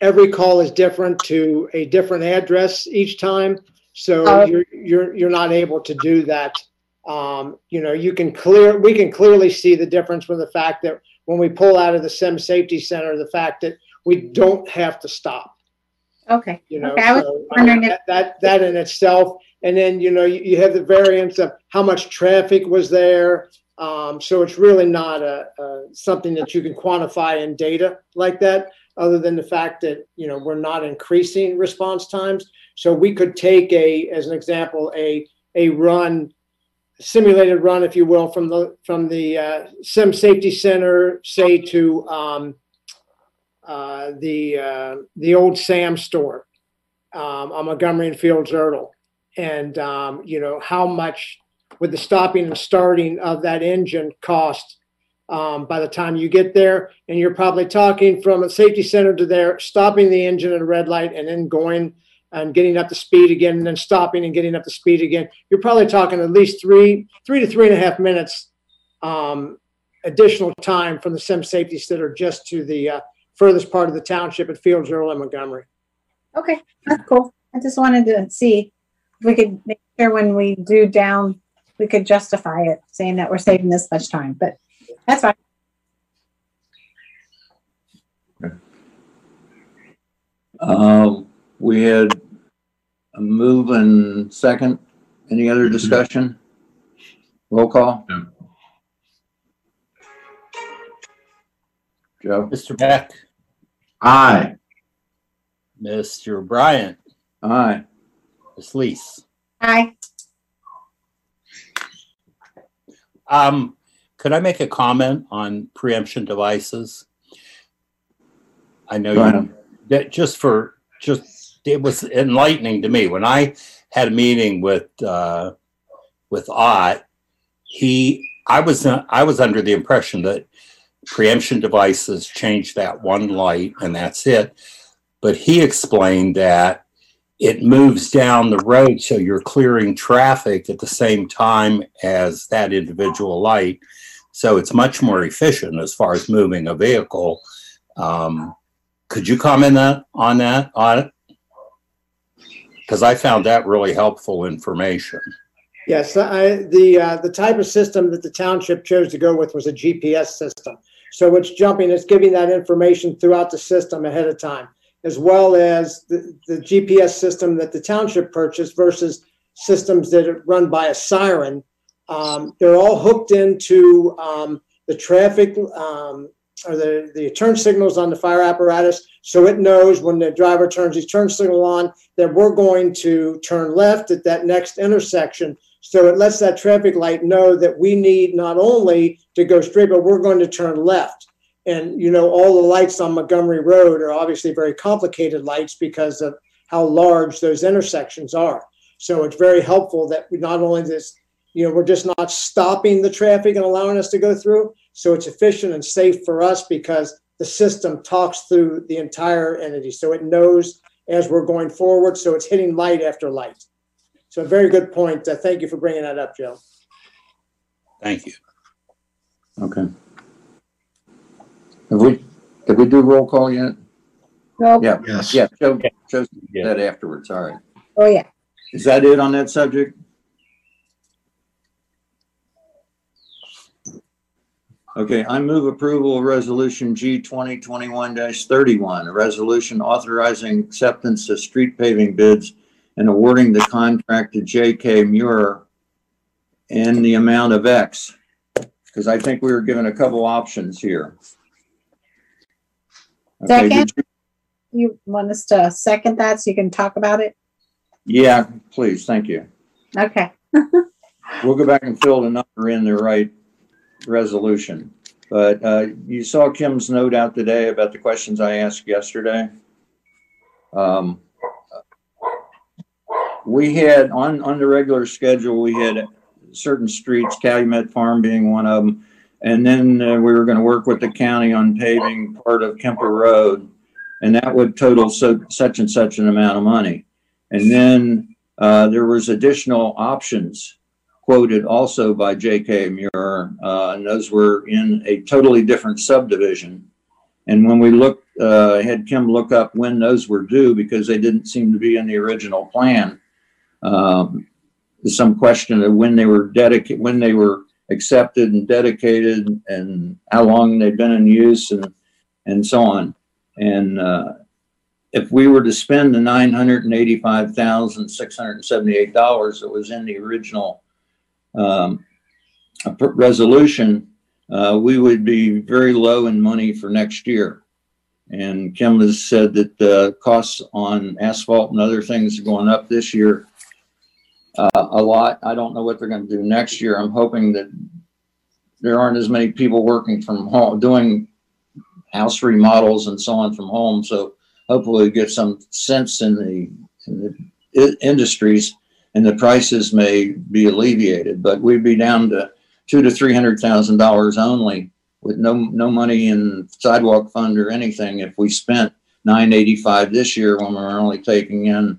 every call is different to a different address each time. So Oh. you're, you're, you're not able to do that. Um, you know, you can clear, we can clearly see the difference with the fact that when we pull out of the Symmes Safety Center, the fact that we don't have to stop. Okay. you know, Okay, I was so, I wondering mean, if- that, that that in itself, and then, you know, you, you have the variance of how much traffic was there. Um, so it's really not a, a, something that you can quantify in data like that, other than the fact that, you know, we're not increasing response times. So we could take a, as an example, a, a run, simulated run, if you will, from the, from the, uh, Symmes Safety Center, say to, um, uh, the, uh, the old Sam store, um, on Montgomery and Fields Ertel. And, um, you know, how much would the stopping and starting of that engine cost, um, by the time you get there? And you're probably talking from a safety center to there, stopping the engine at a red light and then going and getting up to speed again, and then stopping and getting up to speed again. You're probably talking at least three, three to three and a half minutes, um, additional time from the Symmes safety center just to the, uh, furthest part of the township at Fields, Earl, and Montgomery. Okay, that's cool. I just wanted to see if we could make sure when we do down, we could justify it, saying that we're saving this much time, but that's fine. Um, we had a move and second. Any other discussion? Roll call? Joe? Mr. Beck, Aye. Mr. Bryant, Aye. Ms. Lees. Aye. Um, could I make a comment on preemption devices? I know Go you, ahead. that just for, just, it was enlightening to me. When I had a meeting with, uh, with Ott, he, I was, uh, I was under the impression that preemption devices change that one light and that's it. But he explained that it moves down the road so you're clearing traffic at the same time as that individual light. So it's much more efficient as far as moving a vehicle. Um, could you comment that, on that, on? Because I found that really helpful information. Yes, I, the, uh, the type of system that the township chose to go with was a GPS system. So it's jumping, it's giving that information throughout the system ahead of time, as well as the, the GPS system that the township purchased versus systems that are run by a siren. Um, they're all hooked into, um, the traffic, um, or the, the turn signals on the fire apparatus. So it knows when the driver turns his turn signal on, that we're going to turn left at that next intersection. So it lets that traffic light know that we need not only to go straight, but we're going to turn left. And, you know, all the lights on Montgomery Road are obviously very complicated lights because of how large those intersections are. So it's very helpful that we not only this, you know, we're just not stopping the traffic and allowing us to go through. So it's efficient and safe for us because the system talks through the entire entity. So it knows as we're going forward. So it's hitting light after light. So a very good point. Uh, thank you for bringing that up, Joe. Thank you. Okay. Have we, did we do roll call yet? Nope. Yeah, Yes. yeah, Joe, Joe did Yeah. that afterwards, all right. Oh, yeah. Is that it on that subject? Okay, I move approval of resolution G twenty twenty-one thirty-one, a resolution authorizing acceptance of street paving bids and awarding the contract to J.K. Meurer in the amount of X. Because I think we were given a couple options here. Okay, did Second. You want us to second that so you can talk about it? Yeah, please, thank you. Okay. We'll go back and fill the number in the right resolution. But uh, you saw Kim's note out today about the questions I asked yesterday. Um, We had, on, on the regular schedule, we had certain streets, Calumet Farm being one of them. And then uh, we were going to work with the county on paving part of Kemper Road. And that would total so, such and such an amount of money. And then uh, there was additional options quoted also by J.K. Meurer, uh, and those were in a totally different subdivision. And when we looked, uh, had Kim look up when those were due because they didn't seem to be in the original plan. Um, some question of when they were dedicated, when they were accepted and dedicated, and how long they'd been in use, and and so on. And uh, if we were to spend the nine hundred and eighty-five thousand six hundred and seventy-eight dollars that was in the original um, resolution, uh, we would be very low in money for next year. And Kim has said that the costs on asphalt and other things are going up this year uh, a lot. I don't know what they're going to do next year. I'm hoping that there aren't as many people working from home, doing house remodels and so on from home. So hopefully we get some sense in the, in the industries and the prices may be alleviated, but we'd be down to two to three hundred thousand dollars only with no, no money in sidewalk fund or anything if we spent nine eighty-five this year when we're only taking in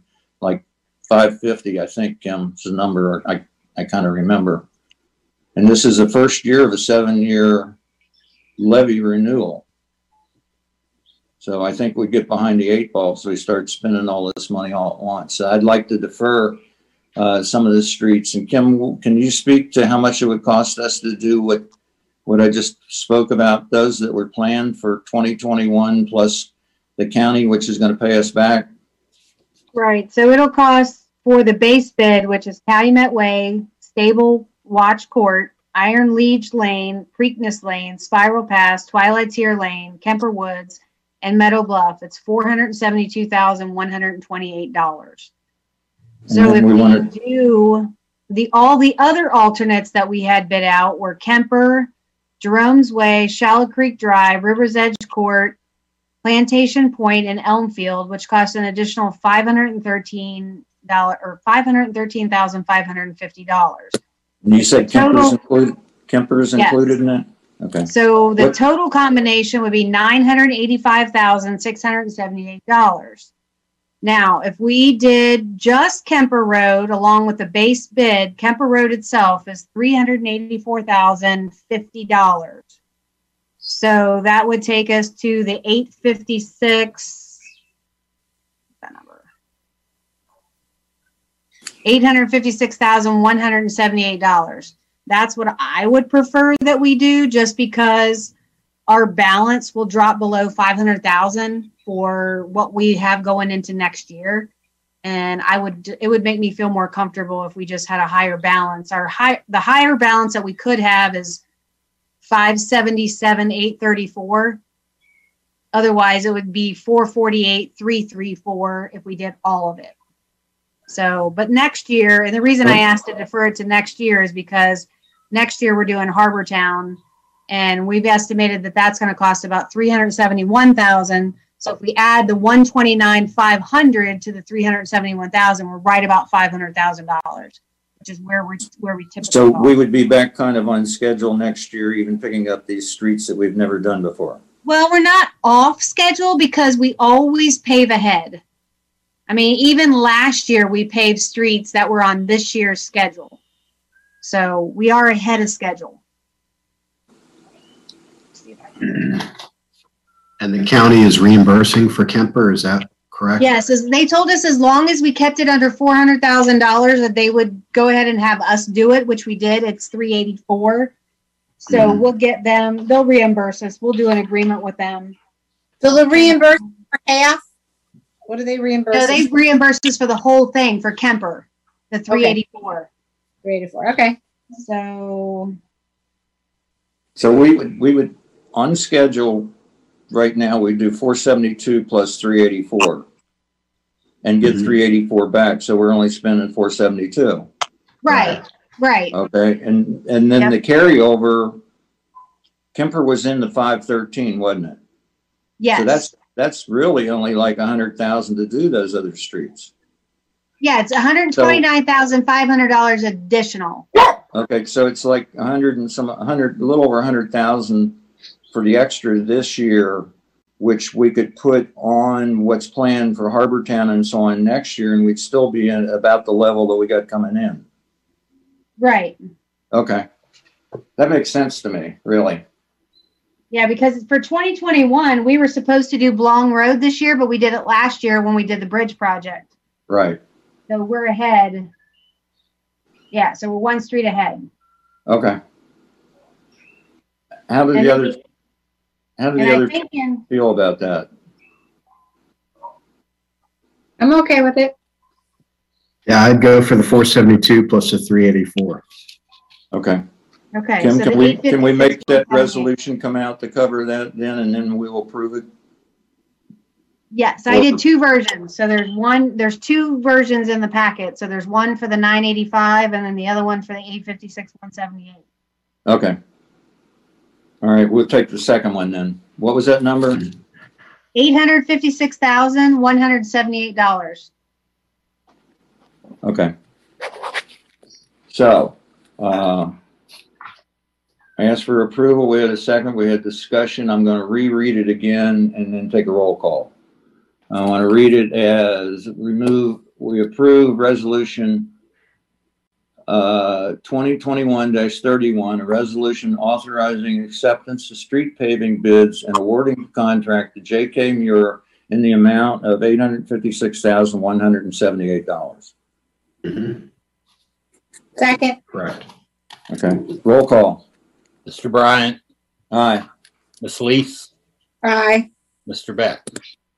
like five fifty, I think, Kim's the number, I, I kind of remember. And this is the first year of a seven-year levy renewal. So I think we get behind the eight ball, so we start spending all this money all at once. So I'd like to defer uh, some of the streets. And Kim, can you speak to how much it would cost us to do what, what I just spoke about, those that were planned for 2021 plus the county, which is going to pay us back? Right, so it'll cost for the base bid, which is Calumet Way, Stable Watch Court, Iron Liege Lane, Preakness Lane, Spiral Pass, Twilight Tear Lane, Kemper Woods, and Meadow Bluff. It's four hundred seventy-two thousand, one hundred twenty-eight dollars. So if we we do, the, all the other alternates that we had bid out were Kemper, Jerome's Way, Shallow Creek Drive, River's Edge Court, Plantation Point and Elmfield, which cost an additional five hundred and thirteen dollar or five hundred and thirteen thousand five hundred and fifty dollars. And you said Kemper's Total- included, Kemper's Yes. included in that? Okay. So the What- total combination would be nine hundred eighty-five thousand six hundred and seventy-eight dollars. Now, if we did just Kemper Road along with the base bid, Kemper Road itself is three hundred eighty-four thousand fifty dollars. So that would take us to the eight fifty-six. That number. Eight hundred fifty-six thousand one hundred and seventy-eight dollars. That's what I would prefer that we do, just because our balance will drop below five hundred thousand for what we have going into next year. And I would, it would make me feel more comfortable if we just had a higher balance. Our high, the higher balance that we could have is five seventy-seven, eight thirty-four. Otherwise, it would be four forty-eight, three three four if we did all of it. So, but next year, and the reason I asked to defer it to next year is because next year we're doing Harbor Town, and we've estimated that that's going to cost about three hundred seventy-one thousand. So if we add the one twenty-nine five hundred to the three hundred seventy-one thousand, we're right about five hundred thousand dollars, which is where we're where we typically. So are. we would be back kind of on schedule next year, even picking up these streets that we've never done before. Well, we're not off schedule because we always pave ahead. I mean, even last year we paved streets that were on this year's schedule. So we are ahead of schedule. And the county is reimbursing for Kemper, is that correct? Yes, as they told us as long as we kept it under four hundred thousand dollars, that they would go ahead and have us do it, which we did. It's three eighty-four. So Mhm. we'll get them, they'll reimburse us. We'll do an agreement with them. So the reimburse for half? What do they reimburse? So us they for? reimbursed us for the whole thing for Kemper, the three eighty-four. Three eighty-four, okay. So So we would, we would, on schedule, right now, we do four seventy-two plus three eighty-four. and get Mhm. three eighty-four back, so we're only spending four seventy-two. Right, right. Okay, and, and then the carryover, Kemper was in the five thirteen, wasn't it? Yes. So that's, that's really only like a hundred thousand to do those other streets. Yeah, it's hundred and twenty-nine thousand five hundred dollars additional. Okay, so it's like a hundred and some, a hundred, a little over a hundred thousand for the extra this year, which we could put on what's planned for Harbor Town and so on next year, and we'd still be at about the level that we got coming in. Right. Okay. That makes sense to me, really. Yeah, because for twenty twenty-one, we were supposed to do Blong Road this year, but we did it last year when we did the bridge project. Right. So we're ahead. Yeah, so we're one street ahead. Okay. How do And the then others, how do And the I others in, feel about that? I'm okay with it. Yeah, I'd go for the four seventy-two plus the three eighty-four. Okay. okay. Kim, so can we, can we 856 make that 178. resolution come out to cover that then, and then we will prove it? Yes, I did two versions. So there's one, there's two versions in the packet. So there's one for the nine eighty-five and then the other one for the eight fifty-six, one seventy-eight. Okay. All right, we'll take the second one then. What was that number? Eight hundred fifty-six thousand, one hundred seventy-eight dollars. Okay. So, uh, I asked for approval. We had a second. We had discussion. I'm going to reread it again and then take a roll call. I want to read it as remove, we approve resolution Uh, 2021-31, a resolution authorizing acceptance of street paving bids and awarding the contract to J.K. Meurer in the amount of $856,178. Mm-hmm. Second, Correct. Okay, roll call. Mr. Bryant, Aye. Ms. Lees, aye. Mr. Beck.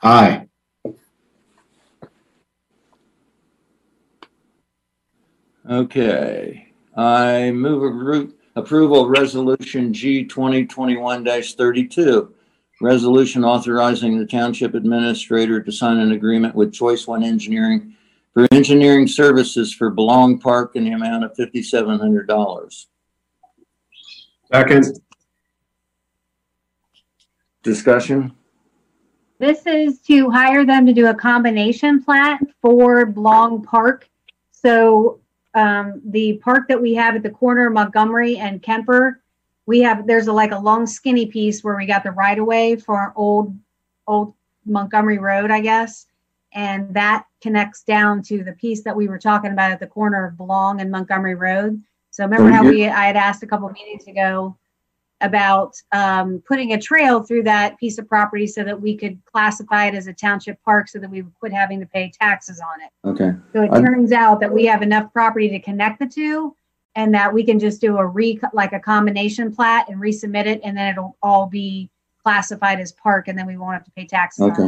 Aye. Okay, I move a root approval of resolution G twenty twenty-one thirty-two. Resolution authorizing the township administrator to sign an agreement with Choice One Engineering for engineering services for Blong Park in the amount of fifty-seven hundred dollars. Second. Discussion? This is to hire them to do a combination plat for Blong Park. So um, the park that we have at the corner of Montgomery and Kemper, we have, there's a, like a long skinny piece where we got the right of way for old, old Montgomery Road, I guess. And that connects down to the piece that we were talking about at the corner of Blong and Montgomery Road. So remember how we, I had asked a couple of meetings ago about um, putting a trail through that piece of property so that we could classify it as a township park so that we would quit having to pay taxes on it. Okay, So it I'm- turns out that we have enough property to connect the two and that we can just do a re, like a combination plat and resubmit it and then it'll all be classified as park and then we won't have to pay taxes on Okay.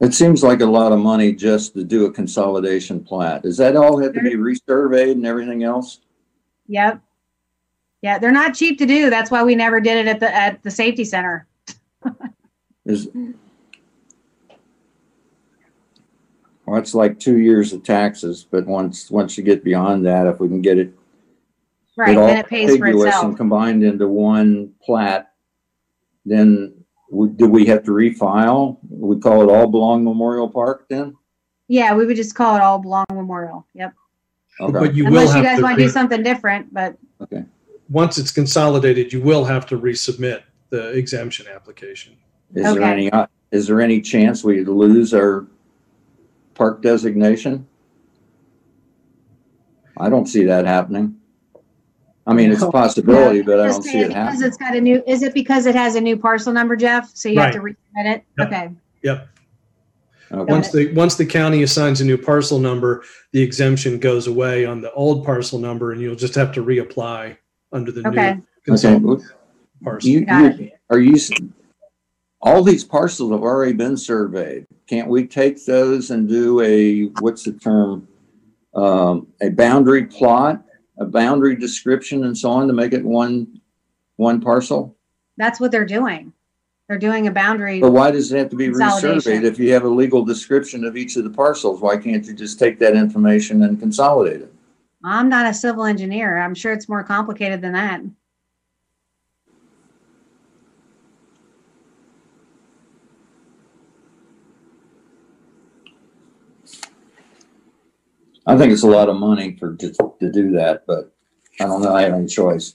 it. it seems like a lot of money just to do a consolidation plat. Does that all have to be resurveyed and everything else? Yep. Yeah, they're not cheap to do. That's why we never did it at the, at the safety center. Is, well, it's like two years of taxes, but once, once you get beyond that, if we can get it. Right, all then it pays for contiguous itself. And combined into one plat, then would, do we have to refile? We call it all Blong Memorial Park then? Yeah, we would just call it all Blong Memorial. Yep. Okay, But you will Unless you guys to, want to do re- something different, but okay. Once it's consolidated, you will have to resubmit the exemption application. Is there Okay. any, uh, is there any chance we lose our park designation? I don't see that happening. I mean, it's a possibility, but I don't see it Because happening. it's got a new, is it because it has a new parcel number, Jeff? So you have to resubmit it? Yep. Okay. Yep. Okay. Once the, once the county assigns a new parcel number, the exemption goes away on the old parcel number and you'll just have to reapply under the Okay. new Okay, consolidated parcel. you, Got you, are you, s- all these parcels have already been surveyed. Can't we take those and do a, what's the term? Um, a boundary plot, a boundary description and so on to make it one, one parcel? That's what they're doing. They're doing a boundary. But why does it have to be Consolidation. resurveyed? If you have a legal description of each of the parcels, why can't you just take that information and consolidate it? I'm not a civil engineer. I'm sure it's more complicated than that. I think it's a lot of money for, to, to do that, but I don't know, I have any choice.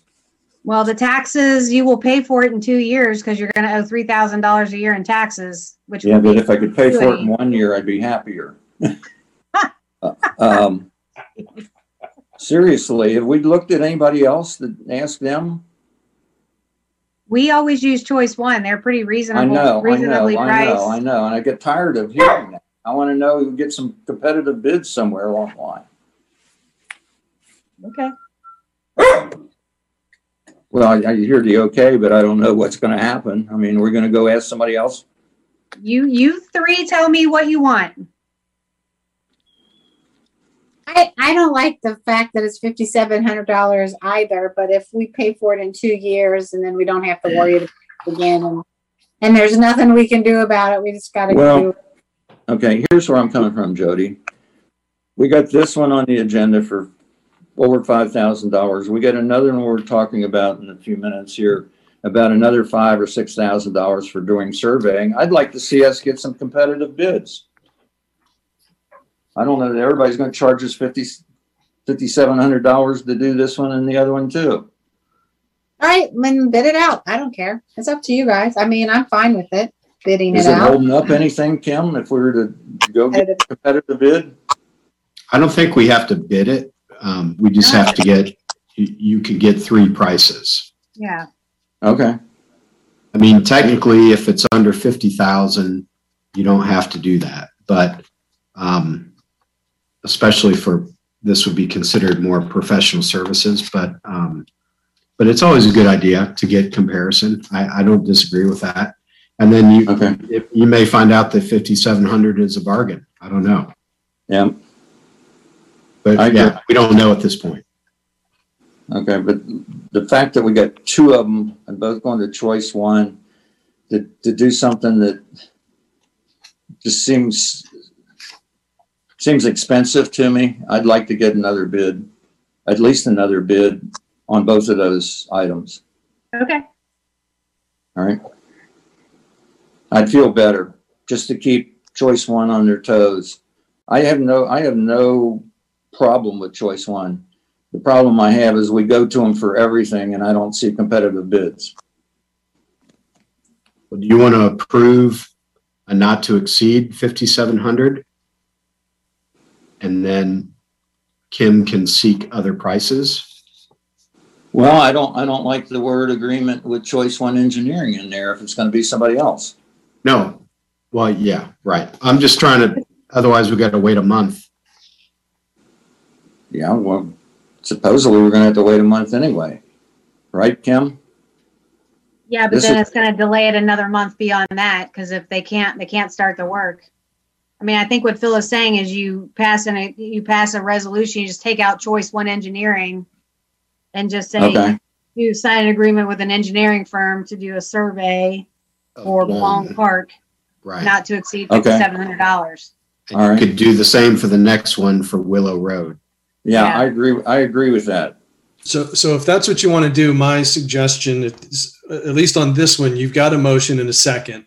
Well, the taxes, you will pay for it in two years because you're gonna owe three thousand dollars a year in taxes, which Yeah, but if I could pay for it in one year, I'd be happier. Uh, Um, seriously, have we looked at anybody else that asked them? we always use choice one. They're pretty I reasonable, know, I know, reasonably I know, I know, and I get tired of hearing that. I want to know, we get some competitive bids somewhere along the line. Okay. Well, I, I hear the okay, but I don't know what's gonna happen. I mean, we're gonna go ask somebody else? You, you three tell me what you want. I, I don't like the fact that it's fifty-seven hundred dollars either, but if we pay for it in two years and then we don't have to worry about it again and, and there's nothing we can do about it, we just gotta Well- do. Okay, here's where I'm coming from, Jody. We got this one on the agenda for over five thousand dollars. We got another one we're talking about in a few minutes here, about another five or six thousand dollars for doing surveying. I'd like to see us get some competitive bids. I don't know that everybody's gonna charge us fifty, fifty-seven hundred dollars to do this one and the other one too. All right, then bid it out. I don't care. It's up to you guys. I mean, I'm fine with it, bidding Is it it out. holding up anything, Kim, if we were to go get a competitive bid? I don't think we have to bid it. Um, we just have to get, you, you could get three prices. Yeah. Okay, I mean, technically, if it's under fifty thousand, you don't have to do that, but, um, especially for, this would be considered more professional services, but, um, but it's always a good idea to get comparison. I, I don't disagree with that. And then you, okay, if- you may find out that fifty-seven hundred is a bargain. I don't know. yeah. But agree. yeah, we don't know at this point. Okay, but the fact that we got two of them and both going to choice one, to, to do something that just seems, seems expensive to me, I'd like to get another bid, at least another bid on both of those items, Okay. all right? I'd feel better, just to keep choice one on their toes. I have no, I have no problem with choice one. The problem I have is we go to them for everything and I don't see competitive bids. Do you want to approve a not to exceed fifty-seven hundred? And then Kim can seek other prices? Well, I don't, I don't like the word agreement with choice one engineering in there if it's gonna be somebody else. No. Well, yeah, right. I'm just trying to, otherwise we've got to wait a month. Yeah, well, supposedly we're gonna have to wait a month anyway. Right, Kim? Yeah, but This then is- it's gonna delay it another month beyond that, because if they can't, they can't start the work. I mean, I think what Phil is saying is you pass an, a you pass a resolution, you just take out choice one engineering and just say Okay, you sign an agreement with an engineering firm to do a survey for Blong Park, Right. not to exceed Okay. fifty-seven hundred dollars. And all you right. could do the same for the next one for Willow Road. yeah, Yeah. I agree, I agree with that. So, so if that's what you want to do, my suggestion, is, at least on this one, you've got a motion and a second.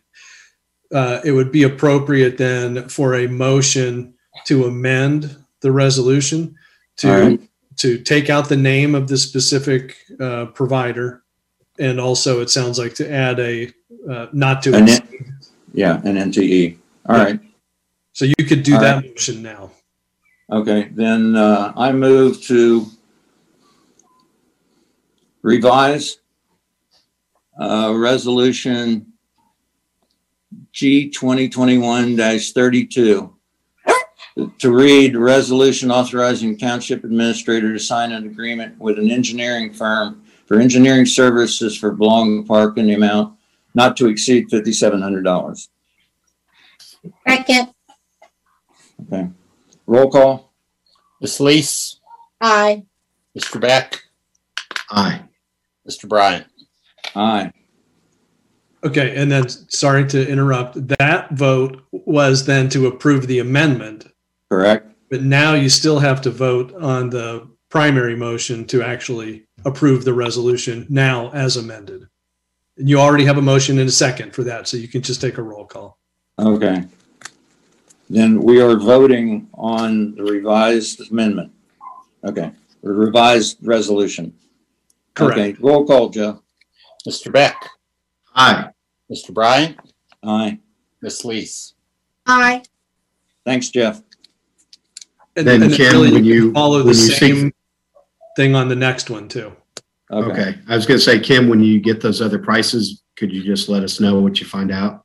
Uh, it would be appropriate then for a motion to amend the resolution to, right. to take out the name of the specific, uh, provider. And also it sounds like to add a, uh, not to, exceed. Yeah, an NTE. All right, so you could do All that right. motion now. okay, then, uh, I move to revise uh, resolution G twenty twenty-one thirty-two. To read, resolution authorizing township administrator to sign an agreement with an engineering firm for engineering services for Blong Park in the amount not to exceed fifty-seven hundred dollars. Second, Okay, roll call? Ms. Lees, aye. Mr. Beck, Aye. Mr. Bryant. Aye. Okay, and then, sorry to interrupt, that vote was then to approve the amendment, Correct? but now you still have to vote on the primary motion to actually approve the resolution now as amended. And you already have a motion and a second for that, so you can just take a roll call. Okay. Then we are voting on the revised amendment. Okay, the revised resolution. Correct. Okay, roll call, Joe. Mr. Beck, Aye. Mr. Bryant, Aye. Miss Lees. Aye. Thanks, Jeff. And Then and Kim, really, when you- Follow the when you see- same thing on the next one too. Okay. Okay. I was gonna say, Kim, when you get those other prices, could you just let us know what you find out?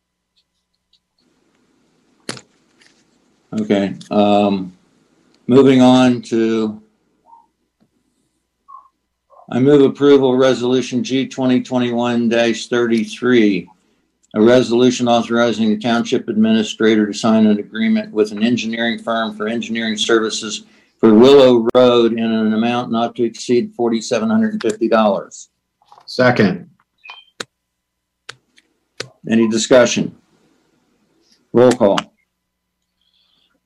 Okay, um, moving on to. I move approval resolution G 2021-33, A resolution authorizing the township administrator to sign an agreement with an engineering firm for engineering services for Willow Road in an amount not to exceed forty-seven hundred and fifty dollars. Second. Any discussion? Roll call.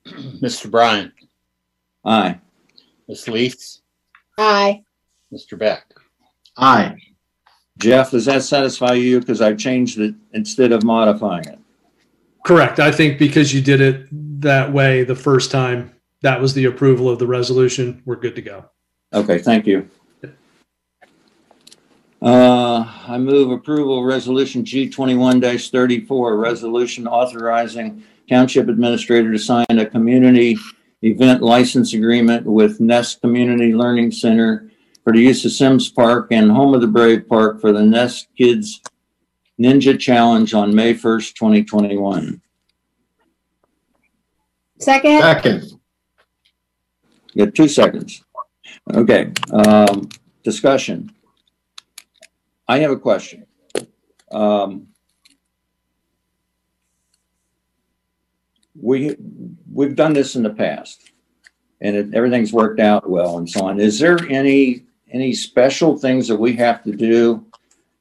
Mr. Bryant, Aye. Miss Lees, Aye. Mr. Beck. Aye. Jeff, does that satisfy you? Because I changed it instead of modifying it. Correct. I think because you did it that way the first time, that was the approval of the resolution. We're good to go. Okay, thank you. Uh, I move approval of resolution G twenty-one thirty-four, a resolution authorizing township administrator to sign a community event license agreement with Nest Community Learning Center for the use of Symmes Park and Home of the Brave Park for the Nest Kids Ninja Challenge on May first, twenty twenty-one. Second? Second. You got two seconds. Okay, um, discussion. I have a question. Um, we, we've done this in the past and it, everything's worked out well and so on. Is there any, any special things that we have to do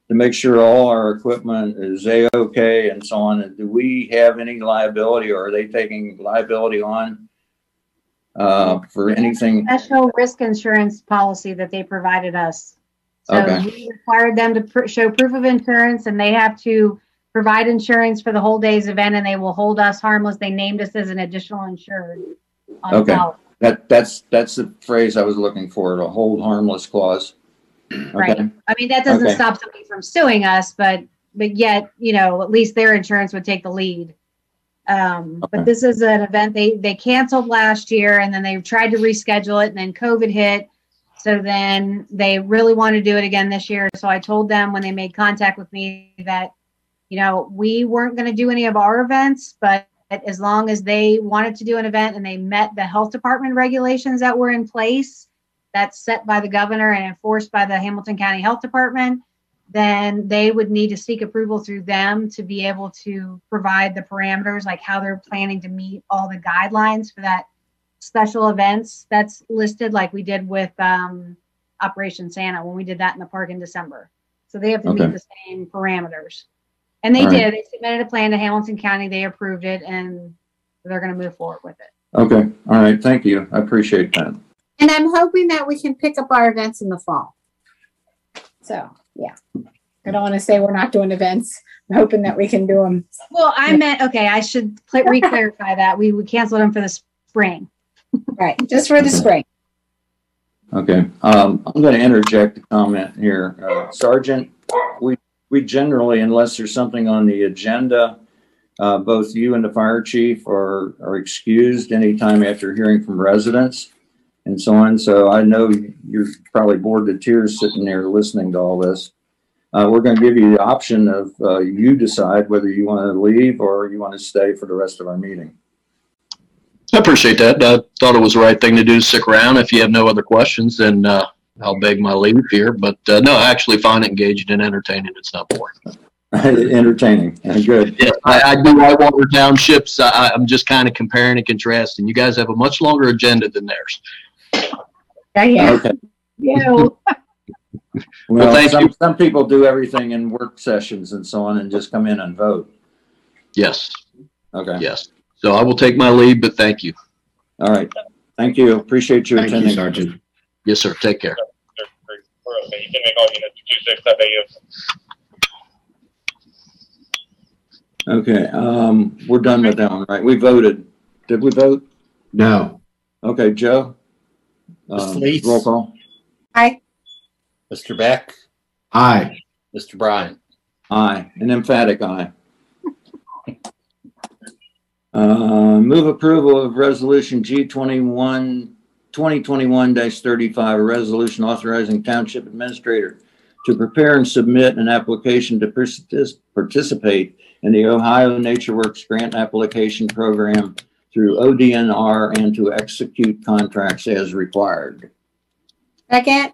to make sure all our equipment is A-okay and so on? And do we have any liability or are they taking liability on uh, for anything? Special risk insurance policy that they provided us. So Okay. we required them to pr- show proof of insurance and they have to provide insurance for the whole day's event and they will hold us harmless. They named us as an additional insured. on the Okay. policy. That, that's, that's the phrase I was looking for, the hold harmless clause. Right. I mean, that doesn't Okay. stop somebody from suing us, but, but yet, you know, at least their insurance would take the lead. Um, Okay. but this is an event they, they canceled last year and then they tried to reschedule it and then COVID hit. So then they really want to do it again this year. So I told them when they made contact with me that, you know, we weren't going to do any of our events, but as long as they wanted to do an event and they met the health department regulations that were in place, that's set by the governor and enforced by the Hamilton County Health Department, then they would need to seek approval through them to be able to provide the parameters, like how they're planning to meet all the guidelines for that special events that's listed, like we did with um, Operation Santa when we did that in the park in December. So they have to Okay. meet the same parameters. And they All right. did. They submitted a plan to Hamilton County. They approved it, and they're going to move forward with it. okay, all right, thank you. I appreciate that. And I'm hoping that we can pick up our events in the fall. So, yeah. I don't want to say we're not doing events. I'm hoping that we can do them. Well, I meant okay. I should pl- re-clarify that we would cancel them for the spring. Right, just for the spring. Okay, um, I'm gonna interject a comment here. Uh, Sergeant, we, generally, unless there's something on the agenda, uh, both you and the fire chief are, are excused anytime after hearing from residents and so on. So I know you're probably bored to tears sitting there listening to all this. Uh, we're gonna give you the option of, uh, you decide whether you wanna leave or you wanna stay for the rest of our meeting. I appreciate that. I thought it was the right thing to do, stick around. If you have no other questions, then, uh, I'll beg my leave here, but, uh, no, I actually find it engaged and entertaining. It's not boring. Entertaining, good. Yeah, I, I do Whitewater Townships. I, I'm just kind of comparing and contrasting. You guys have a much longer agenda than theirs. Yeah, Okay. You. Well, Well, thank some, you. some people do everything in work sessions and so on and just come in and vote. Yes, Okay, yes. So I will take my leave, but thank you. all right. Thank you. Appreciate you Thank you, attending. Sergeant. Yes, sir. Take care. You can make all units two six FAU. Okay, um, we're done with that one, right? We voted. Did we vote? No. Okay, Joe? Um, Fleet? Roll call. Hi, Mr. Beck, Aye. Mr. Bryant. Aye, an emphatic aye. Uh, move approval of resolution G twenty-one, twenty twenty-one thirty-five, a resolution authorizing township administrator to prepare and submit an application to partic- participate in the Ohio Nature Works Grant Application Program through ODNR and to execute contracts as required. second,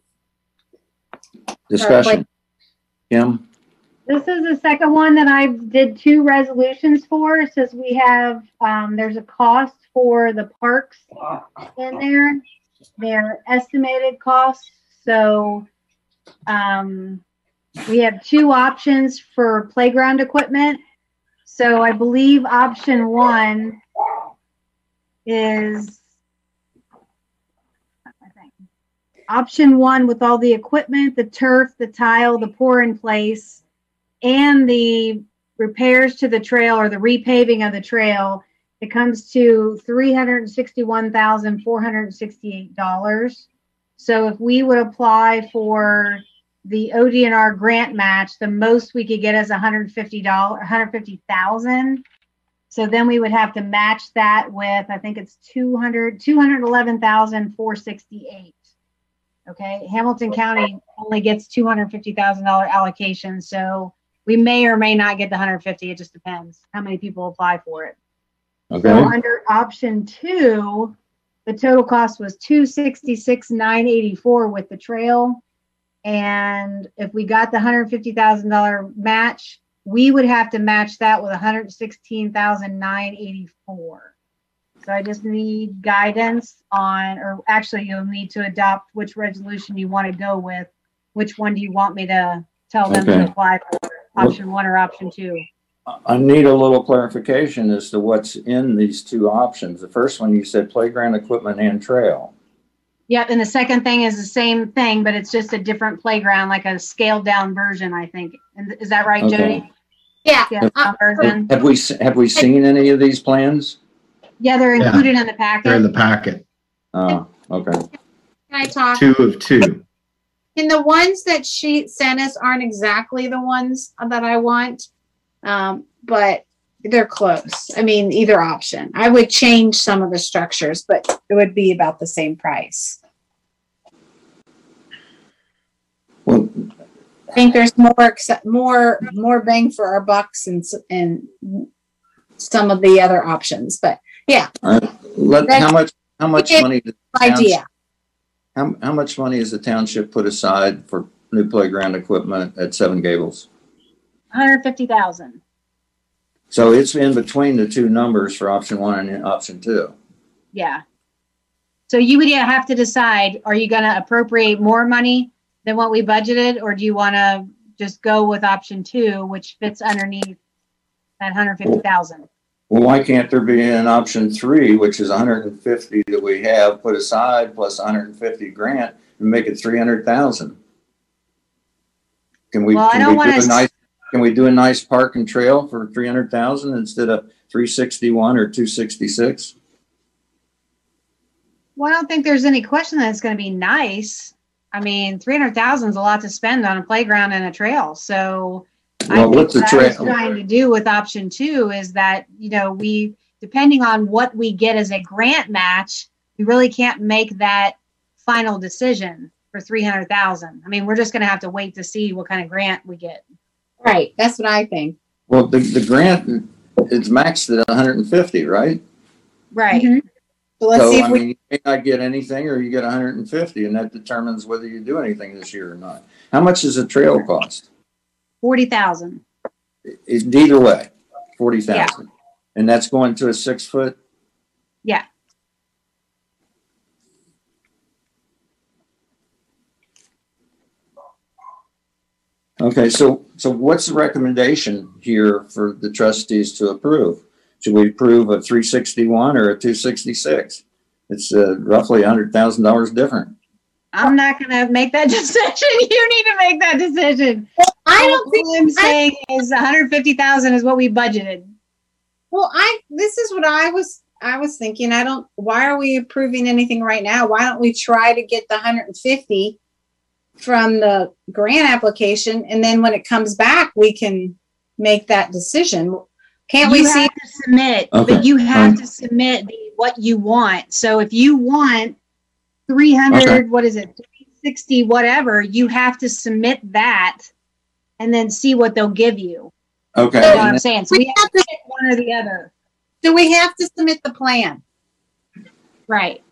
Discussion. Kim? This is the second one that I did two resolutions for. It says we have, um, there's a cost for the parks in there. They're estimated costs, so, um, we have two options for playground equipment. So I believe option one is option one with all the equipment, the turf, the tile, the pour in place, and the repairs to the trail or the repaving of the trail, it comes to three hundred and sixty-one thousand, four hundred and sixty-eight dollars. So if we would apply for the ODNR grant match, the most we could get is hundred fifty dollar, hundred fifty thousand. So then we would have to match that with, I think it's two hundred, two hundred eleven thousand, four sixty-eight. Okay, Hamilton County only gets two hundred fifty thousand dollar allocation, so we may or may not get the hundred fifty. It just depends how many people apply for it. So under option two, the total cost was two sixty-six, nine eighty-four with the trail. And if we got the hundred fifty thousand dollar match, we would have to match that with hundred sixteen thousand, nine eighty-four. So I just need guidance on, or actually you'll need to adopt which resolution you want to go with. Which one do you want me to tell them to apply for? Option one or option two? I need a little clarification as to what's in these two options. The first one, you said playground equipment and trail. Yep, and the second thing is the same thing, but it's just a different playground, like a scaled down version, I think. And is that right, Okay. Jody? yeah, Scaled down uh, version. Have we, s- have we seen any of these plans? Yeah, they're Yeah. included in the packet. They're in the packet. packet. Oh, okay. can I talk? Two of two. And the ones that she sent us aren't exactly the ones that I want, um, but they're close. I mean, either option. I would change some of the structures, but it would be about the same price. Well, I think there's more, more, more bang for our bucks and, and some of the other options, but yeah, let, how much, how much money, does idea. how, how much money has the township put aside for new playground equipment at Seven Gables? Hundred fifty thousand. So it's in between the two numbers for option one and option two. Yeah. So you would have to decide, are you gonna appropriate more money than what we budgeted, or do you wanna just go with option two, which fits underneath that hundred fifty thousand? Well, why can't there be an option three, which is hundred and fifty that we have put aside plus hundred and fifty grant and make it three hundred thousand? Can we, Well, I can don't we do a nice, can we do a nice park and trail for three hundred thousand instead of three sixty-one or two sixty-six? Well, I don't think there's any question that it's gonna be nice. I mean, three hundred thousand is a lot to spend on a playground and a trail, so. Well, think what's the I trail? Trying to do with option two is that, you know, we, depending on what we get as a grant match, we really can't make that final decision for three hundred thousand. I mean, we're just gonna have to wait to see what kind of grant we get. Right, that's what I think. Well, the, the grant, it's maxed at hundred and fifty, right? Right. Mhm. So let's see So, I if we, mean, you may not get anything or you get hundred and fifty and that determines whether you do anything this year or not. How much does a trail cost? Forty thousand. It- Either way, forty thousand. And that's going to a six foot? Yeah. Okay, so, so what's the recommendation here for the trustees to approve? Should we approve a three sixty-one or a two sixty-six? It's uh, roughly a hundred thousand dollars different. I'm not gonna make that decision. You need to make that decision. I don't think, All I'm saying is hundred fifty thousand is what we budgeted. well, I, this is what I was, I was thinking. I don't, why are we approving anything right now? Why don't we try to get the hundred and fifty from the grant application and then when it comes back, we can make that decision. Can't we You see? to submit, Okay, but you have um, to submit the, what you want. So if you want three hundred, what is it, sixty, whatever, you have to submit that and then see what they'll give you. Okay, You know what I'm saying? So we have to pick one or the other. Do we have to submit the plan? Right.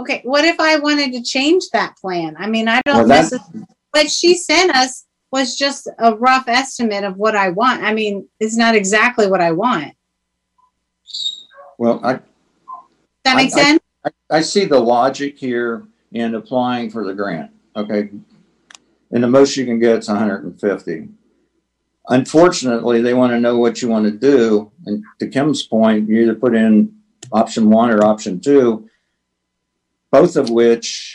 Okay, what if I wanted to change that plan? I mean, I don't necessarily, what she sent us was just a rough estimate of what I want. I mean, it's not exactly what I want. Well, I, that make I- sense? I, I see the logic here in applying for the grant, okay? And the most you can get is hundred and fifty. Unfortunately, they want to know what you want to do, and to Kim's point, you either put in option one or option two. Both of which,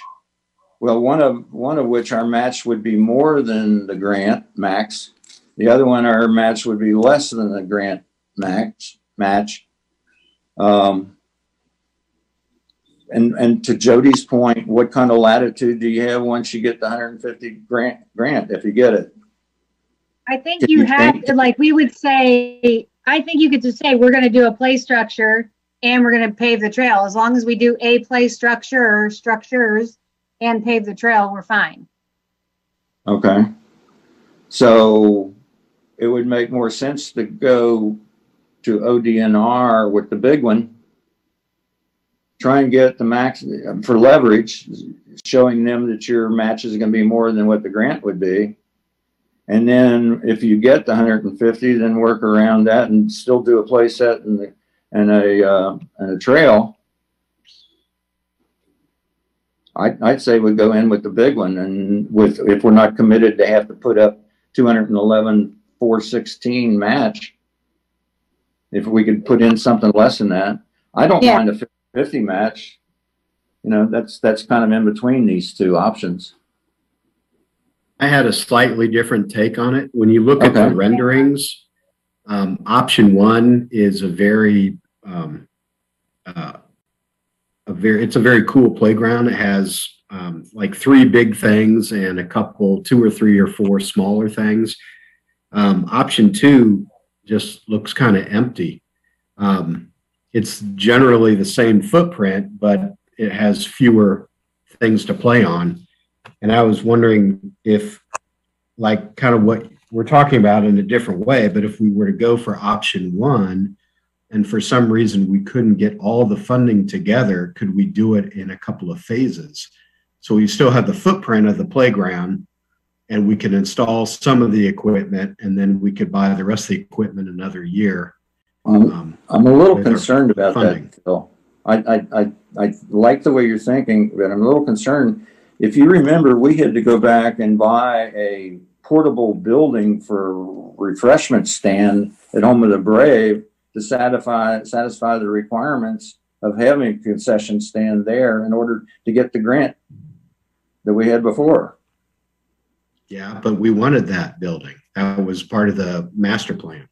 well, one of, one of which our match would be more than the grant max. The other one, our match would be less than the grant max, match. Um, and, and to Jody's point, what kind of latitude do you have once you get the hundred and fifty grant, grant, if you get it? I think Can you you have think- to, like, we would say, I think you could just say, we're gonna do a play structure and we're gonna pave the trail. As long as we do a play structure or structures and pave the trail, we're fine. Okay. So it would make more sense to go to ODNR with the big one. Try and get the max for leverage, showing them that your match is gonna be more than what the grant would be. And then if you get the hundred and fifty, then work around that and still do a play set and the, and a, uh, and a trail. I, I'd say we go in with the big one and with, if we're not committed to have to put up two hundred and eleven, four sixteen match. If we could put in something less than that, I don't Yeah. mind a fifty match. You know, that's, that's kind of in between these two options. I had a slightly different take on it. When you look at the renderings, um, option one is a very, um, uh, a very, it's a very cool playground. It has, um, like three big things and a couple, two or three or four smaller things. Um, option two just looks kind of empty. Um, it's generally the same footprint, but it has fewer things to play on. And I was wondering if, like, kind of what we're talking about in a different way, but if we were to go for option one, and for some reason we couldn't get all the funding together, could we do it in a couple of phases? So we still have the footprint of the playground, and we can install some of the equipment, and then we could buy the rest of the equipment another year. Um, Um, I'm a little with our concerned about funding. that, Phil. I, I, I, I like the way you're thinking, but I'm a little concerned. If you remember, we had to go back and buy a portable building for refreshment stand at Home of the Brave to satisfy, satisfy the requirements of having a concession stand there in order to get the grant that we had before. Yeah, but we wanted that building. That was part of the master plan.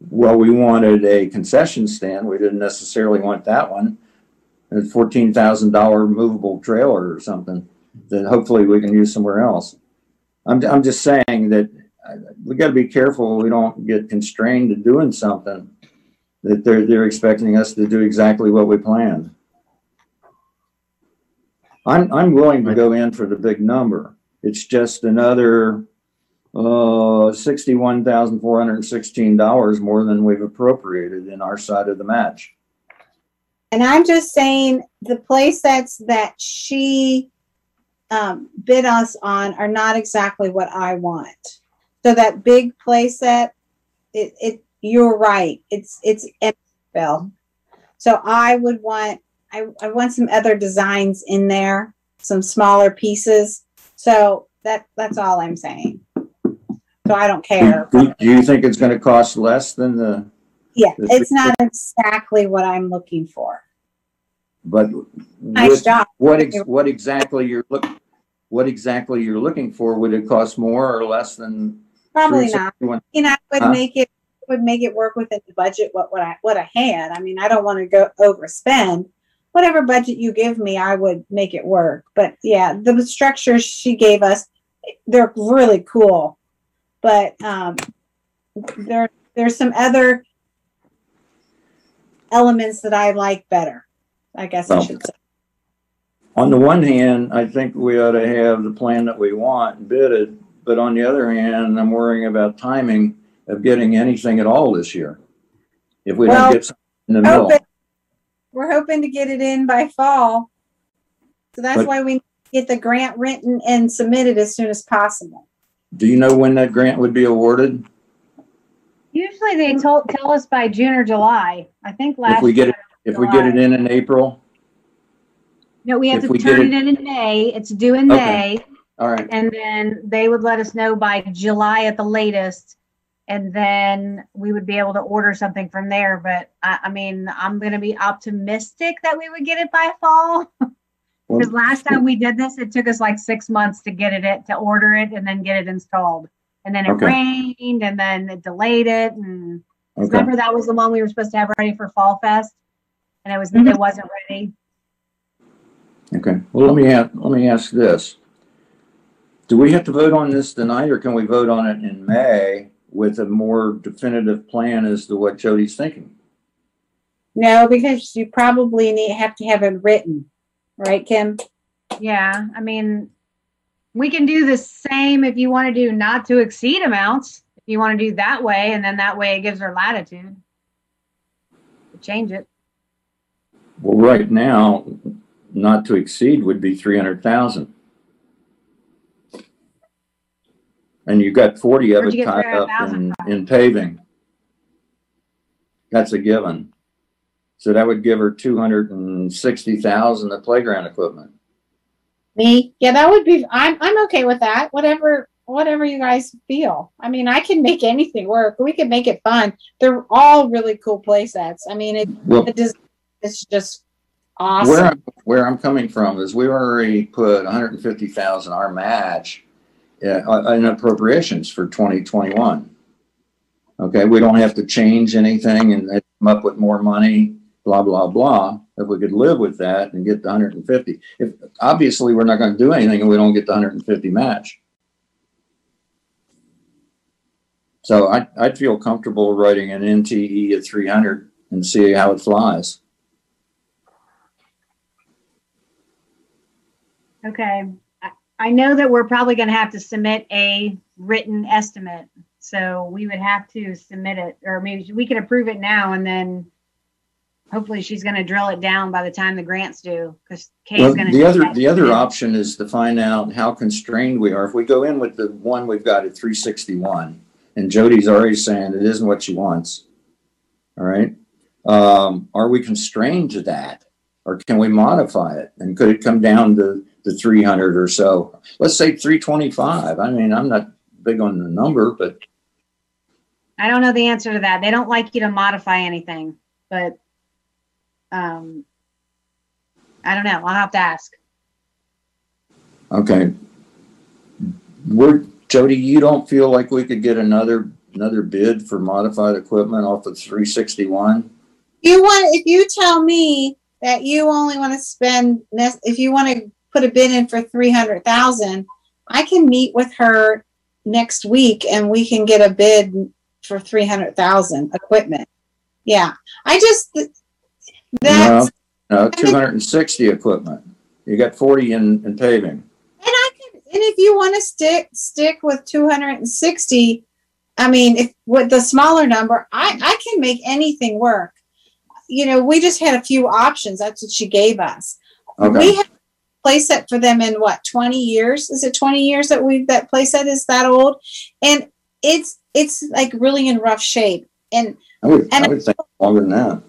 Well, we wanted a concession stand. We didn't necessarily want that one. A fourteen thousand dollar movable trailer or something that hopefully we can use somewhere else. I'm, I'm just saying that uh, we gotta be careful we don't get constrained to doing something that they're, they're expecting us to do exactly what we planned. I'm, I'm willing to go in for the big number. It's just another uh, sixty-one thousand four hundred and sixteen dollars more than we've appropriated in our side of the match. And I'm just saying the play sets that she um, bid us on are not exactly what I want. So that big play set, it, it you're right. It's it's Bill. So I would want I, I want some other designs in there, some smaller pieces. So that that's all I'm saying. So I don't care. Do you think it's gonna cost less than the, Yeah, it's not exactly what I'm looking for. But Nice with job. what, ex- what exactly you're look, what exactly you're looking for? Would it cost more or less than? Probably not. 361? You know, I would Huh? make it, would make it work within the budget, what, what I, what I had. I mean, I don't want to go overspend. Whatever budget you give me, I would make it work. But yeah, the structures she gave us, they're really cool. But, um, there, there's some other elements that I like better, I guess I Well, should say. On the one hand, I think we ought to have the plan that we want and bid it, but on the other hand, I'm worrying about timing of getting anything at all this year. If we don't get something in the middle. Hoping- We're hoping to get it in by fall. So that's But- why we get the grant written and submitted as soon as possible. Do you know when that grant would be awarded? Usually they told, tell us by June or July. I think last. If we get year- it, if we get it in in April? No, we have if to we turn it in in May. It's due in Okay. May. All right, And then they would let us know by July at the latest. And then we would be able to order something from there. But I, I mean, I'm gonna be optimistic that we would get it by fall. Because Well- last time we did this, it took us like six months to get it, to order it and then get it installed. And then it Okay. rained and then it delayed it And okay. remember that was the one we were supposed to have ready for Fall Fest? And it was, Mhm. it wasn't ready. Okay, well, let me, a- let me ask this. Do we have to vote on this tonight, or can we vote on it in May with a more definitive plan as to what Jody's thinking? No, because you probably need, have to have it written, right, Kim? Yeah, I mean, we can do the same if you want to do not to exceed amounts. If you want to do that way, and then that way it gives her latitude. to Change it. Well, right now, not to exceed would be three hundred thousand. And you've got forty of Where'd it get tied up 300,000 in, in paving. That's a given. So that would give her two hundred and sixty thousand of playground equipment. Me? Yeah, that would be, I'm, I'm okay with that. Whatever, whatever you guys feel. I mean, I can make anything work. We can make it fun. They're all really cool play sets. I mean, it, Well, it just, it's just Where, awesome. I'm- where I'm coming from is we already put hundred and fifty thousand, our match, uh, in appropriations for twenty twenty-one. Okay, we don't have to change anything and come up with more money, blah, blah, blah. If we could live with that and get the hundred and fifty. If, obviously, we're not gonna do anything and we don't get the hundred and fifty match. So I, I'd feel comfortable writing an NTE at three hundred and see how it flies. Okay. I- I know that we're probably going to have to submit a written estimate. So we would have to submit it, or maybe we could approve it now and then hopefully she's going to drill it down by the time the grant's due because Kay's Well, going to. the other, the other option is to find out how constrained we are. If we go in with the one we've got at three sixty-one, and Jody's already saying it isn't what she wants. All right, um, are we constrained to that? Or can we modify it? And could it come down to the three hundred or so? Let's say three twenty-five. I mean, I'm not big on the number, but I don't know the answer to that. They don't like you to modify anything, but um, I don't know. I'll have to ask. okay. We're, Jody, you don't feel like we could get another, another bid for modified equipment off of three sixty-one? You want, if you tell me that you only want to spend, nes- if you want to put a bid in for three hundred thousand, I can meet with her next week and we can get a bid for three hundred thousand equipment. Yeah, I just, that's, No, no, two hundred and sixty equipment. You got forty in, in paving. And I can, and if you want to stick stick with 260, I mean, if with the smaller number, I I can make anything work. You know, we just had a few options. That's what she gave us. Okay, We playset for them in what 20 years? Is it 20 years that we that playset is that old? And it's it's like really in rough shape. And I would, I and- would think longer than that.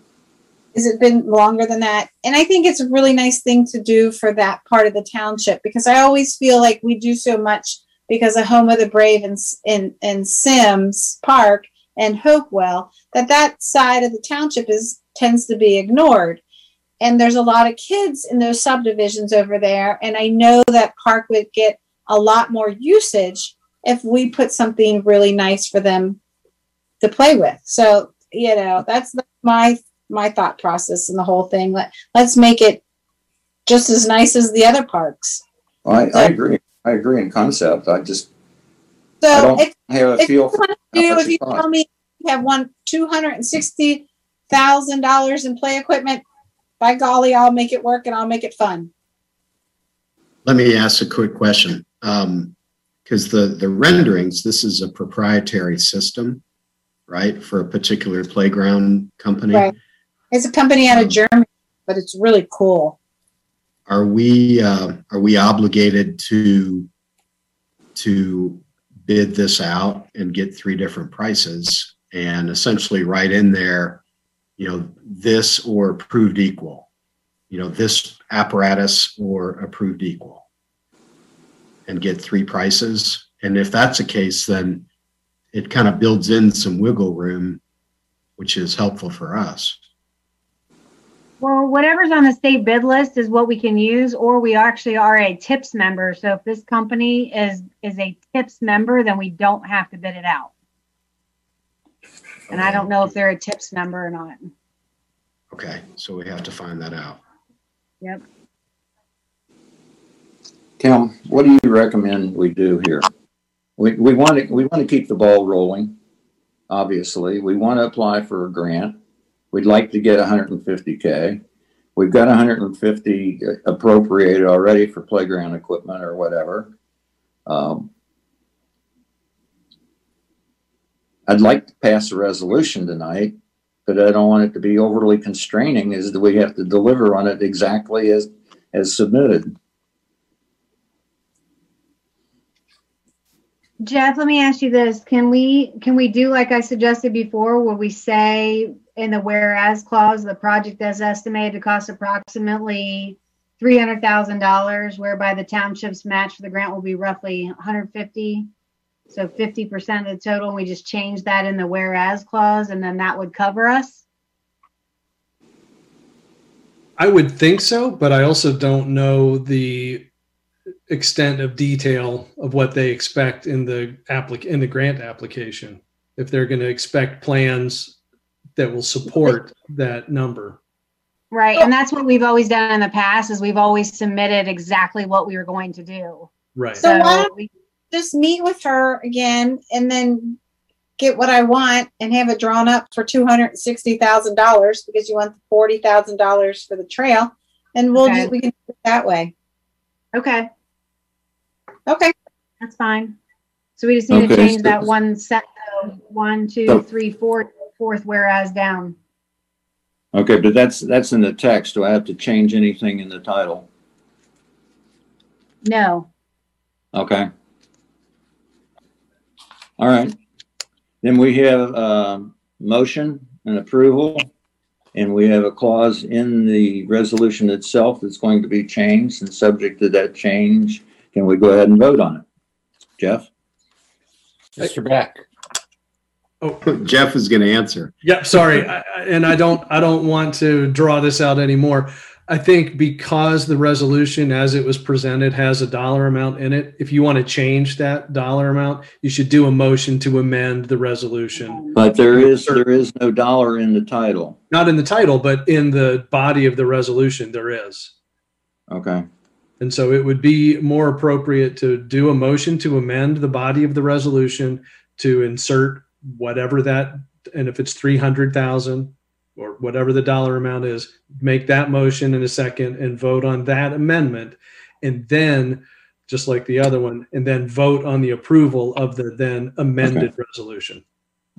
has it been longer than that? And I think it's a really nice thing to do for that part of the township because I always feel like we do so much because of Home of the Brave and, in in Symmes Park and Hopewell, that that side of the township is, tends to be ignored. And there's a lot of kids in those subdivisions over there. And I know that park would get a lot more usage if we put something really nice for them to play with. So, you know, that's my, my thought process in the whole thing. Let, let's make it just as nice as the other parks. I, I agree. I agree in concept. I just I So don't if, have a if you feel for want to do, if you tell me you have one, two hundred and sixty thousand dollars in play equipment, by golly, I'll make it work and I'll make it fun. Let me ask a quick question. Um, because the, the renderings, this is a proprietary system, right, for a particular playground company? Right. It's a company out of Germany, but it's really cool. Are we, uh, are we obligated to, to bid this out and get three different prices and essentially write in there, you know, this or approved equal? You know, this apparatus or approved equal? And get three prices? And if that's the case, then it kind of builds in some wiggle room, which is helpful for us. Well, whatever's on the state bid list is what we can use, or we actually are a TIPS member. So if this company is, is a TIPS member, then we don't have to bid it out. And I don't know if they're a TIPS member or not. Okay, so we have to find that out. Yep. Tim, what do you recommend we do here? We, we want to, we want to keep the ball rolling, obviously. We want to apply for a grant. We'd like to get hundred and fifty K. We've got hundred and fifty appropriated already for playground equipment or whatever. Um, I'd like to pass a resolution tonight, but I don't want it to be overly constraining is that we have to deliver on it exactly as, as submitted. Jeff, let me ask you this. Can we, can we do like I suggested before, where we say in the whereas clause, the project is estimated to cost approximately three hundred thousand dollars, whereby the township's match for the grant will be roughly one hundred fifty. So fifty percent of the total, we just change that in the whereas clause, and then that would cover us? I would think so, but I also don't know the extent of detail of what they expect in the applic in the grant application. If they're going to expect plans that will support that number. Right, and that's what we've always done in the past, is we've always submitted exactly what we were going to do. Right. So why So, don't we- Just meet with her again and then get what I want and have it drawn up for two hundred and sixty thousand dollars because you want the forty thousand dollars for the trail. And we'll, Okay. do we can do it that way. okay, Okay. that's fine. So we just need to change so- that one set, one, So- two, three, four, fourth whereas down. Okay, but that's, that's in the text. Do I have to change anything in the title? No, Okay. All right. Then we have, um, motion and approval. And we have a clause in the resolution itself that's going to be changed and subject to that change. Can we go ahead and vote on it? Jeff? Mr. Beck. Oh, Jeff is going to answer. Yep, sorry. I, I- and I don't, I don't want to draw this out anymore. I think because the resolution as it was presented has a dollar amount in it, if you want to change that dollar amount, you should do a motion to amend the resolution. But there is, there is no dollar in the title. Not in the title, but in the body of the resolution, there is. Okay. And so it would be more appropriate to do a motion to amend the body of the resolution to insert whatever that, and if it's three hundred thousand or whatever the dollar amount is, make that motion in a second and vote on that amendment. And then, just like the other one, and then vote on the approval of the then amended resolution.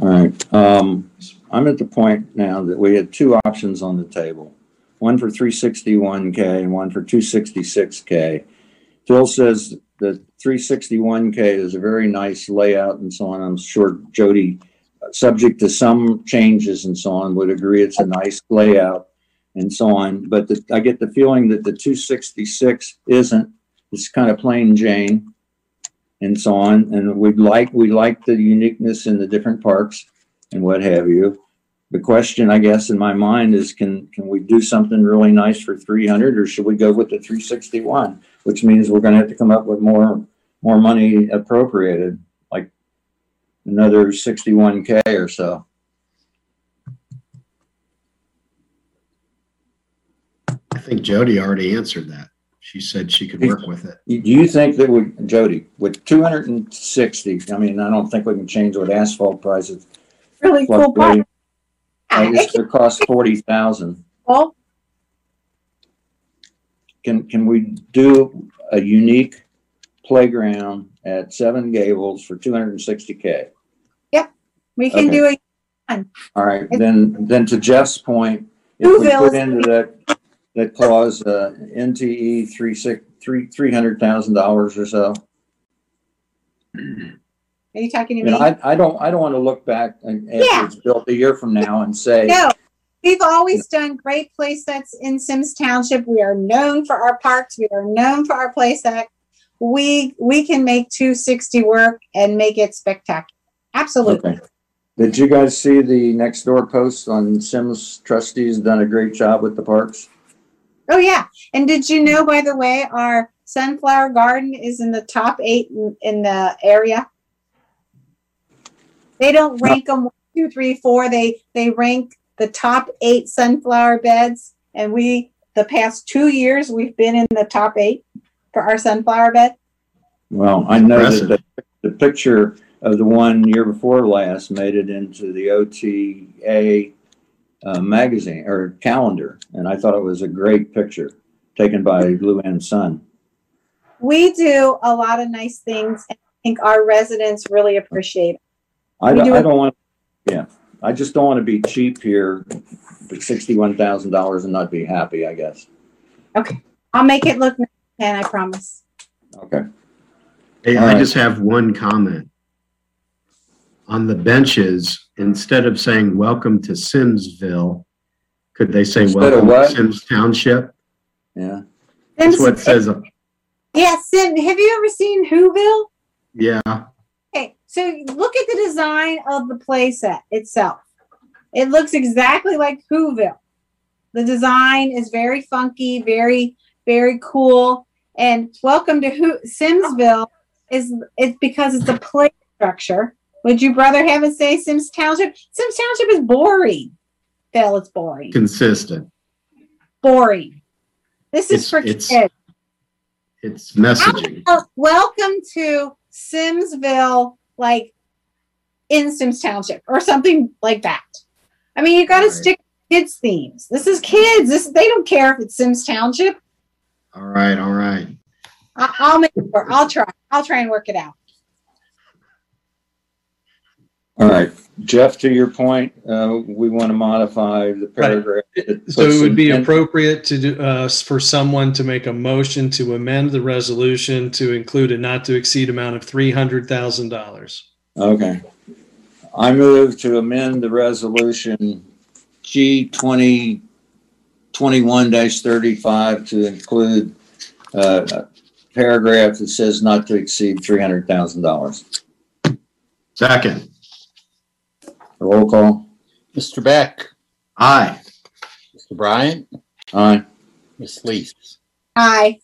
All right, um, I'm at the point now that we had two options on the table. One for three sixty-one K and one for two sixty-six K. Phil says that three sixty-one K is a very nice layout and so on. I'm sure Jody, subject to some changes and so on, would agree it's a nice layout and so on. But the, I get the feeling that the two sixty-six isn't. It's kind of plain Jane. and so on. And we'd like, we like the uniqueness in the different parks and what have you. The question, I guess, in my mind is, can, can we do something really nice for three hundred or should we go with the three sixty-one? Which means we're gonna have to come up with more, more money appropriated, another sixty-one K or so. I think Jody already answered that. She said she could work with it. Do you think that would, Jody, with two hundred and sixty, I mean, I don't think we can change what asphalt prices. Really cool park. fluctuate. I guess it costs forty thousand. Well, Can, can we do a unique playground at Seven Gables for two hundred and sixty K? We can Okay. do it. All right, then, then to Jeff's point, if we put into that, that clause, uh, NTE three six, three, three hundred thousand dollars or so. Are you talking to know, me? I, I don't, I don't want to look back and Yeah. after it's built a year from now and say, No, we've always done great play sets in Symmes Township. We are known for our parks. We are known for our play set. We, we can make two sixty work and make it spectacular. Absolutely. Okay. Did you guys see the next door post on Symmes trustees done a great job with the parks? Oh, yeah. And did you know, by the way, our sunflower garden is in the top eight in, in the area? They don't rank them one, two, three, four. They, they rank the top eight sunflower beds. And we, the past two years, we've been in the top eight for our sunflower bed. Well, I know that Impressive. the, the picture of the one year before last made it into the OTA uh, magazine or calendar, and I thought it was a great picture taken by Luann Sun. We do a lot of nice things. And I think our residents really appreciate it. I don't, do I don't want, yeah, I just don't want to be cheap here for sixty-one thousand dollars and not be happy, I guess. Okay, I'll make it look nice, and I promise. Okay. Hey, All I right. just have one comment. On the benches, instead of saying welcome to Symmesville, could they say Instead of welcome to what? Symmes Township? Yeah. That's what it says. Yeah, Sim, have you ever seen Whoville? Yeah, Okay, so look at the design of the playset itself. It looks exactly like Whoville. The design is very funky, very, very cool. And welcome to Who Symmesville is it's because it's a play structure. Would you rather have it say Symmes Township? Symmes Township is boring. Phil, it's boring. consistent. Boring. This is It's- for it's- kids. It's messaging. Welcome to Symmesville, like in Symmes Township or something like that. I mean, you got to Right. stick to kids themes. This is kids. This they don't care if it's Symmes Township. All right, all right. I, I'll make it work. I'll try. I'll try and work it out. All right, Jeff, to your point, uh, we want to modify the paragraph. that So puts it would be an- appropriate to do, uh, for someone to make a motion to amend the resolution to include a not to exceed amount of three hundred thousand dollars. Okay. I move to amend the resolution G twenty twenty-one thirty-five to include uh, a paragraph that says not to exceed three hundred thousand dollars. Second, Roll call. Mr. Beck, aye. Mr. Bryant, Aye. Ms. Lees. Aye.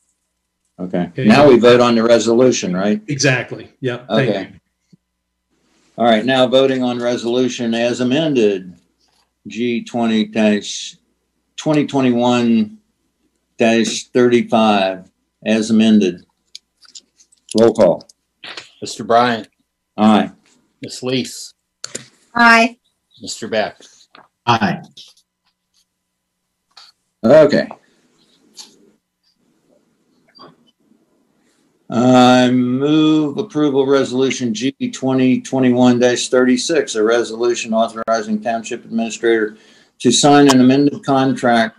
Okay. Okay. Now we vote on the resolution, right? Exactly. Yep. Thank you. Okay. All right, now voting on resolution as amended, G twenty dash, twenty twenty-one dash thirty-five, as amended. Roll call. Mr. Bryant, Aye. Ms. Lees, Hi. Mr. Beck. Aye. Okay. I move approval resolution G twenty twenty-one thirty-six, a resolution authorizing township administrator to sign an amended contract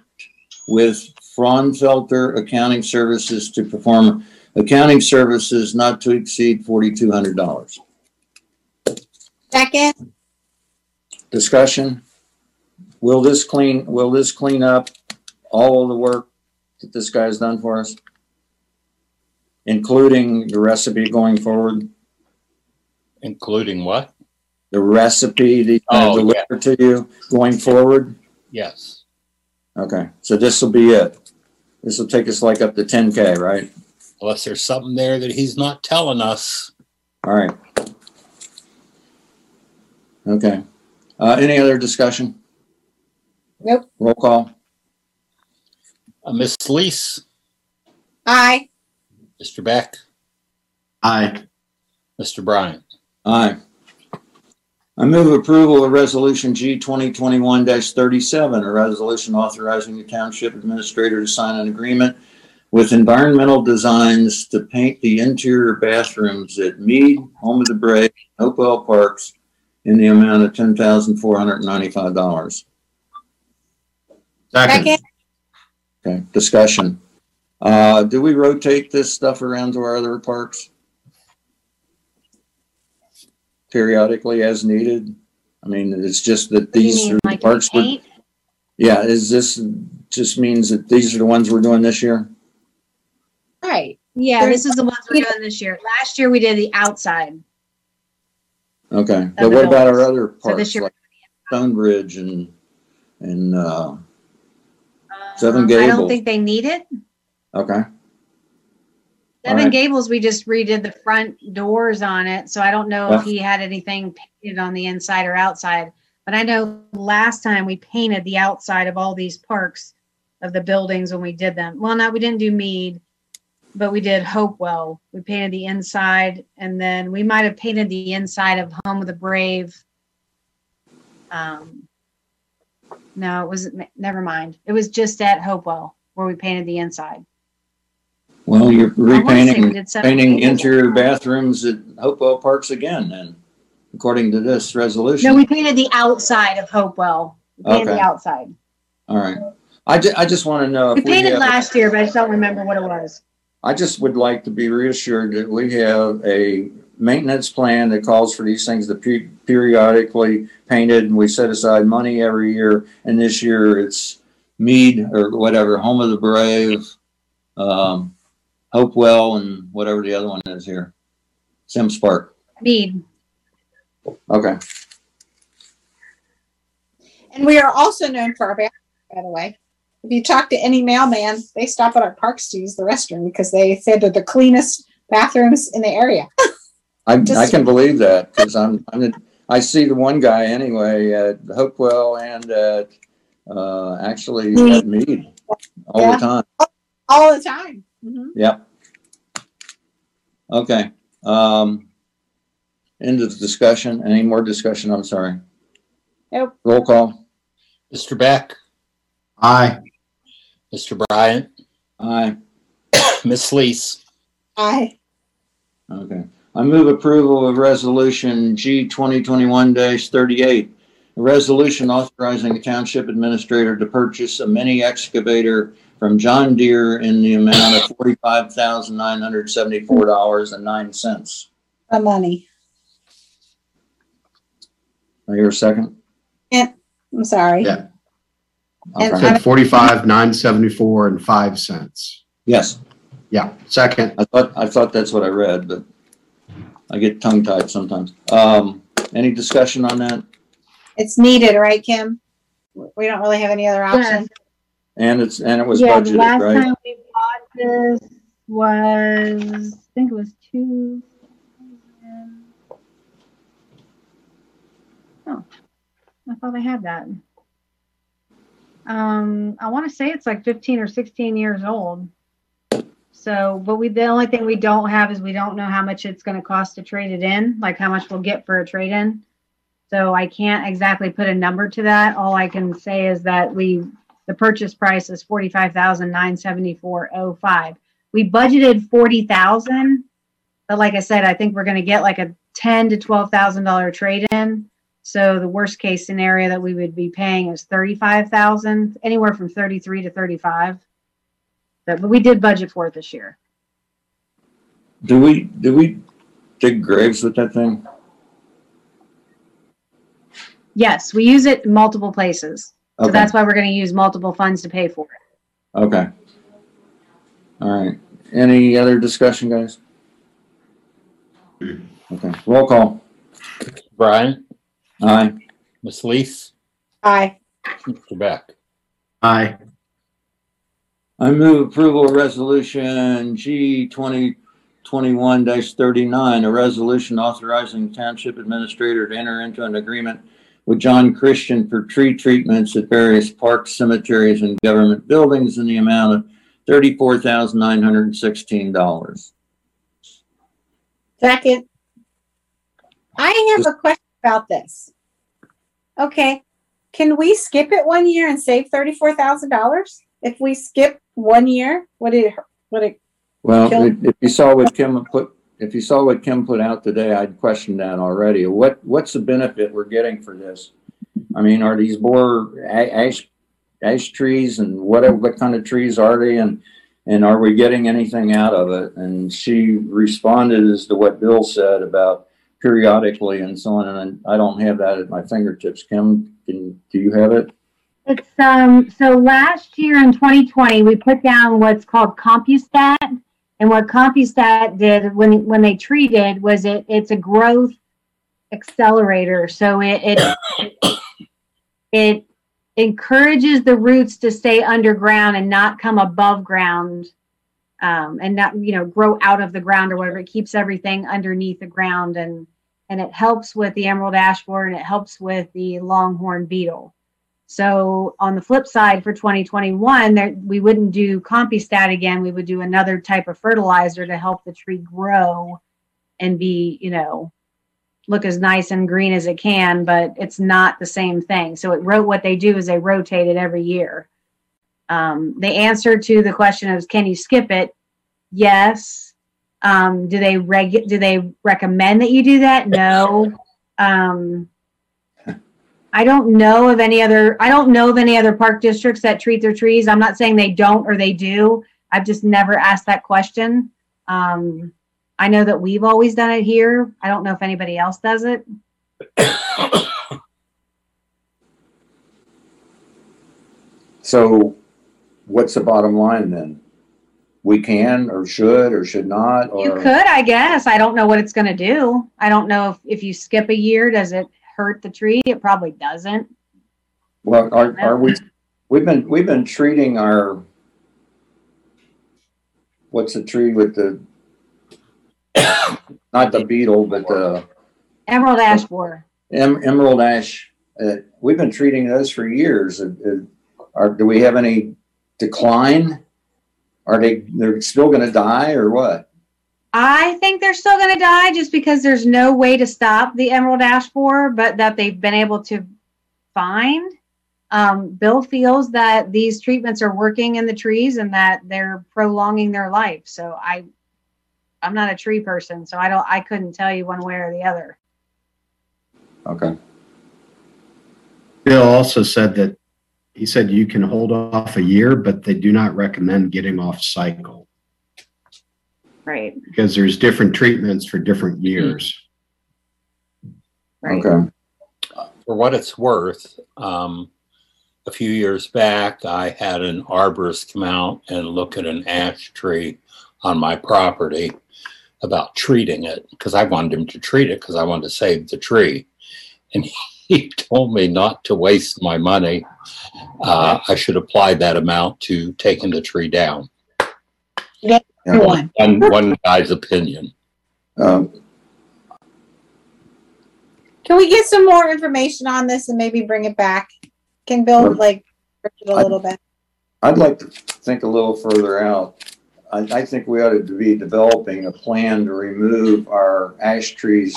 with Fraunfelter Accounting Services to perform accounting services not to exceed forty-two hundred dollars. Second. Discussion? Will this clean, will this clean up all of the work that this guy's done for us? including the recipe going forward? Including what? The recipe that I Oh, yeah. delivered to you going forward? Yes. Okay, so this will be it. This will take us like up to ten K, right? Unless there's something there that he's not telling us. All right. Okay. Uh, any other discussion? Nope. Roll call? Uh, Miss Lees, Aye. Mr. Beck, Aye. Mr. Bryant. Aye. I move approval of resolution G 2021-37, a resolution authorizing the township administrator to sign an agreement with environmental designs to paint the interior bathrooms at Mead, Home of the Brave, Hopewell Parks in the amount of ten thousand four hundred and ninety-five dollars. Second. Second. Okay, discussion. Uh, do we rotate this stuff around to our other parks? Periodically as needed? I mean, it's just that you these mean, are the like parks. we're- paint? Yeah, is this, just means that these are the ones we're doing this year? Right. Yeah, this is the ones we're doing this year. Last year we did the outside. Okay, but what about our other So parks, year- like Stonebridge and, and, uh, Seven Um, I don't Gables. think they need it. okay, Seven. Gables, we just redid the front doors on it, so I don't know Yeah. if he had anything painted on the inside or outside. But I know last time we painted the outside of all these parks of the buildings when we did them. Well, no, we didn't do Mead, but we did Hopewell. We painted the inside, and then we might have painted the inside of Home of the Brave. Um, no, it was never mind. It was just at Hopewell where we painted the inside. well, you're we repainting, painting interior bathrooms at Hopewell Parks again then, according to this resolution. No, we painted the outside of Hopewell. We painted Okay. the outside. All right. I ju- I just want to know We if we painted have, last year, but I just don't remember what it was. I just would like to be reassured that we have a maintenance plan that calls for these things to pe- periodically painted and we set aside money every year. And this year it's Mead or whatever, Home of the Brave, um, Hopewell and whatever the other one is here. Symmes Park. Mead. Okay. And we are also known for our bathrooms, by the way. If you talk to any mailman, they stop at our parks to use the restroom because they said they're the cleanest bathrooms in the area. I, I can believe that because I'm, I'm, the- I see the one guy anyway at Hopewell and at, uh, actually at Mead all Yeah. the time. All the time. Mhm. Yep. Okay, um, end of the discussion. Any more discussion? I'm sorry. Nope. Roll call. Mr. Beck, Aye. Mr. Bryant, Aye. Miss Lees, Aye. Okay. I move approval of resolution G twenty twenty-one thirty-eight. A resolution authorizing the township administrator to purchase a mini excavator from John Deere in the amount of forty-five thousand nine hundred seventy-four dollars and nine cents. The money. I hear a second? I'm sorry. Yeah. And Okay. Said forty-five, nine seventy-four and five cents. Yes, Yeah, second. I thought, I thought that's what I read, but I get tongue tied sometimes. Um, any discussion on that? It's needed, right, Kim? We don't really have any other option. And it's, and it was Yeah, the budgeted, last right? time we bought this was, I think it was two. Oh, I thought I had that. Um, I want to say it's like fifteen or sixteen years old. So, but we, the only thing we don't have is we don't know how much it's gonna cost to trade it in, like how much we'll get for a trade-in. So I can't exactly put a number to that. All I can say is that we the purchase price is forty-five thousand nine seventy-four oh five. We budgeted forty thousand, but like I said, I think we're gonna get like a ten to twelve thousand dollar trade-in. So the worst case scenario that we would be paying is thirty-five thousand, anywhere from thirty-three to thirty-five. But, but we did budget for it this year. Do we, do we dig graves with that thing? Yes, we use it in multiple places. So Okay, that's why we're gonna use multiple funds to pay for it. okay. All right. Any other discussion, guys? Hmm. Okay, roll call. Brian, Aye. Ms. Lees, Aye. Mr. Beck. Aye. I move approval of resolution G twenty twenty-one thirty-nine, a resolution authorizing township administrator to enter into an agreement with John Christian for tree treatments at various parks, cemeteries, and government buildings in the amount of thirty-four thousand nine hundred and sixteen dollars. Second. I have a question about this. Okay, can we skip it one year and save thirty-four thousand dollars? If we skip one year, would it, would it, Well, Kill- if if you saw what Kim put, if you saw what Kim put out today, I'd question that already. What, what's the benefit we're getting for this? I mean, are these more a- ash, ash trees and what, what kind of trees are they? And, and are we getting anything out of it? And she responded as to what Bill said about periodically and so on. And I don't have that at my fingertips. Kim, can, do you have it? It's, um, so last year in 2020, we put down what's called Cambistat. And what Cambistat did when, when they treated was it, it's a growth accelerator. So it, it, it encourages the roots to stay underground and not come above ground. Um, and not, you know, grow out of the ground or whatever. It keeps everything underneath the ground and, and it helps with the emerald ash borer and it helps with the longhorn beetle. So on the flip side, for 2021, there, we wouldn't do Cambistat again. We would do another type of fertilizer to help the tree grow and be, you know, look as nice and green as it can, but it's not the same thing. So it wrote what they do is they rotate it every year. Um, the answer to the question is, can you skip it? Yes. Um, do they reg, do they recommend that you do that? No. Um, I don't know of any other, I don't know of any other park districts that treat their trees. I'm not saying they don't or they do. I've just never asked that question. Um, I know that we've always done it here. I don't know if anybody else does it. So what's the bottom line then? We can or should or should not You could, I guess. I don't know what it's gonna do. I don't know if, if you skip a year, does it hurt the tree? It probably doesn't. Well, are, are we, we've been, we've been treating our, what's the tree with the, not the beetle, but the Emerald ash borer. em- emerald ash. Uh, we've been treating those for years. Uh, uh, Are, do we have any decline? Are they, they're still gonna die or what? I think they're still going to die just because there's no way to stop the emerald ash borer, but that they've been able to find. Um, Bill feels that these treatments are working in the trees and that they're prolonging their life. So I, I'm not a tree person, so I don't, I couldn't tell you one way or the other. Okay, Bill also said that, he said you can hold off a year, but they do not recommend getting off cycle Right. because there's different treatments for different years. Right. okay. For what it's worth, um, a few years back, I had an arborist come out and look at an ash tree on my property about treating it because I wanted him to treat it because I wanted to save the tree. And he told me not to waste my money. Uh, I should apply that amount to taking the tree down. Yeah. One. One, one guy's opinion. Um, Can we get some more information on this and maybe bring it back? Can Bill Well, like push it a I- little bit? I'd like to think a little further out. I, I think we ought to be developing a plan to remove our ash trees